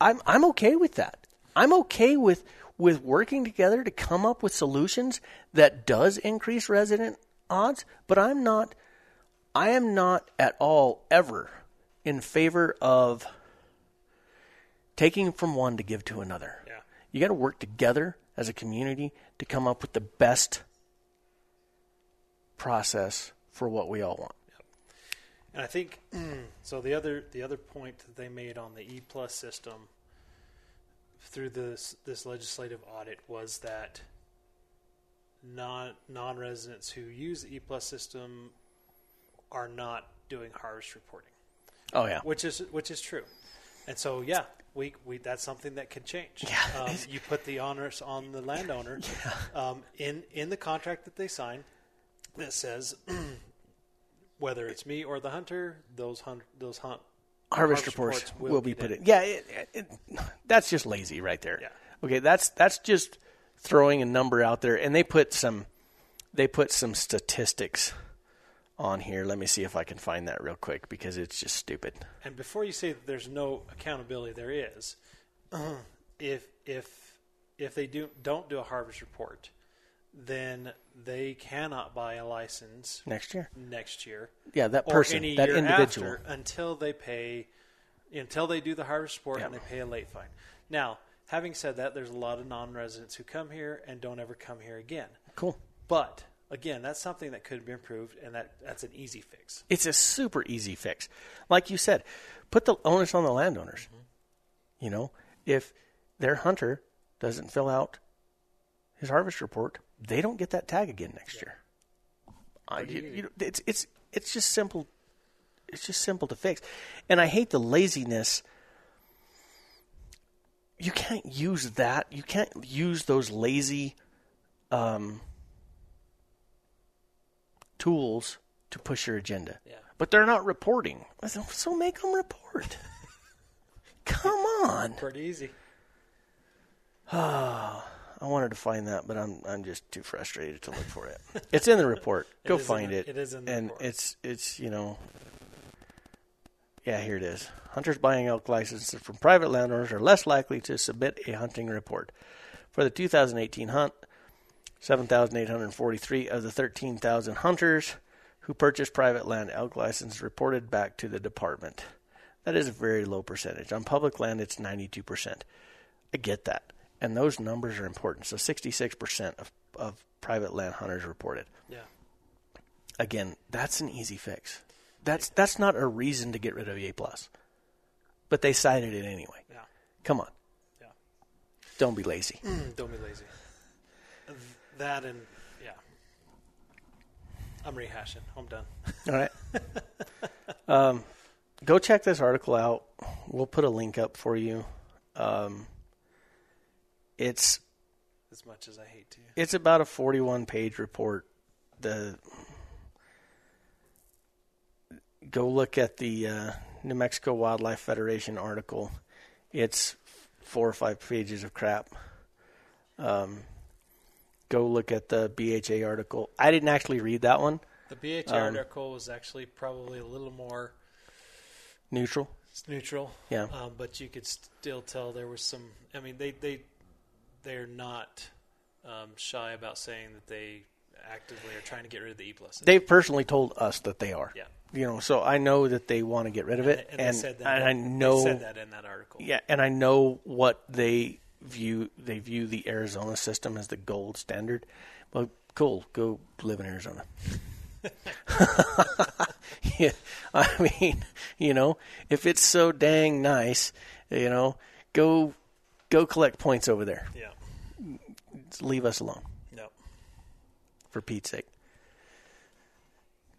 I'm I'm okay with that. I'm okay with with working together to come up with solutions that does increase resident odds, but I'm not I am not at all ever in favor of taking from one to give to another. Yeah. You got to work together as a community to come up with the best process for what we all want. And I think so. The other the other point that they made on the E plus system through this this legislative audit was that non non residents who use the E plus system are not doing harvest reporting, Oh yeah. which is which is true. And so yeah, we, we that's something that could change. Yeah. Um, you put the onus on the landowner um, in in the contract that they sign that says whether it's me or the hunter, those hunt those hunt harvest, harvest reports, reports will, will be put in. in. Yeah, it, it, that's just lazy right there. Yeah. Okay, that's that's just throwing a number out there, and they put some they put some statistics on here. Let me see if I can find that real quick because it's just stupid. And before you say that there's no accountability, there is. if if if they do don't do a harvest report, then they cannot buy a license Next year, next year. yeah, that or person, any that year individual. after until they pay until they do the harvest report and they pay a late fine. Now, having said that, there's a lot of non-residents who come here and don't ever come here again. Cool. But again, that's something that could be improved, and that that's an easy fix. It's a super easy fix. Like you said, put the onus on the landowners. Mm-hmm. You know, if their hunter doesn't fill out his harvest report, they don't get that tag again next year. I, you, you, it's it's it's just simple. It's just simple to fix, and I hate the laziness. You can't use that. You can't use those lazy um, tools to push your agenda. Yeah. But they're not reporting. So make them report. Come on. Pretty easy. I wanted to find that, but I'm I'm just too frustrated to look for it. It's in the report. Go find the- it. it is in the and report. it's it's you know. Yeah, here it is. Hunters buying elk licenses from private landowners are less likely to submit a hunting report. For the 2018 hunt, 7,843 of the 13,000 hunters who purchased private land elk licenses reported back to the department. That is a very low percentage. On public land, it's 92%. I get that. And those numbers are important. So 66% of, of private land hunters reported. Yeah. Again, that's an easy fix. That's that's not a reason to get rid of A plus. But they cited it anyway. Yeah. Come on. Yeah. Don't be lazy. Don't be lazy. That and yeah. I'm rehashing. I'm done. All right. um, go check this article out. We'll put a link up for you. Um, it's As much as I hate to. it's about a 41 page report. The go look at the uh, New Mexico Wildlife Federation article. It's four or five pages of crap. Um, go look at the BHA article. I didn't actually read that one, The BHA Um, article was actually probably a little more Neutral. It's neutral. Yeah. Um, but you could still tell there was some. I mean, they they they're not um, shy about saying that they actively are trying to get rid of the E plus. They've personally told us that they are. Yeah. You know, so I know that they want to get rid of it, and, and, they said that. and I they know said that in that article. Yeah, and I know what they view. They view the Arizona system as the gold standard. Well, cool. Go live in Arizona. yeah, I mean, you know, if it's so dang nice, you know, go go collect points over there. Yeah. Leave us alone. For Pete's sake.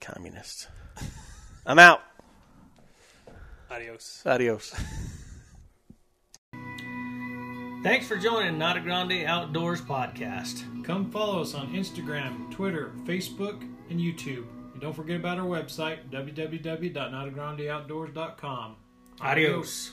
Communists. I'm out. Adios. Adios. Thanks for joining Nata Grande Outdoors podcast. Come follow us on Instagram, Twitter, Facebook, and YouTube. And don't forget about our website, www.notagrandeoutdoors.com. Adios.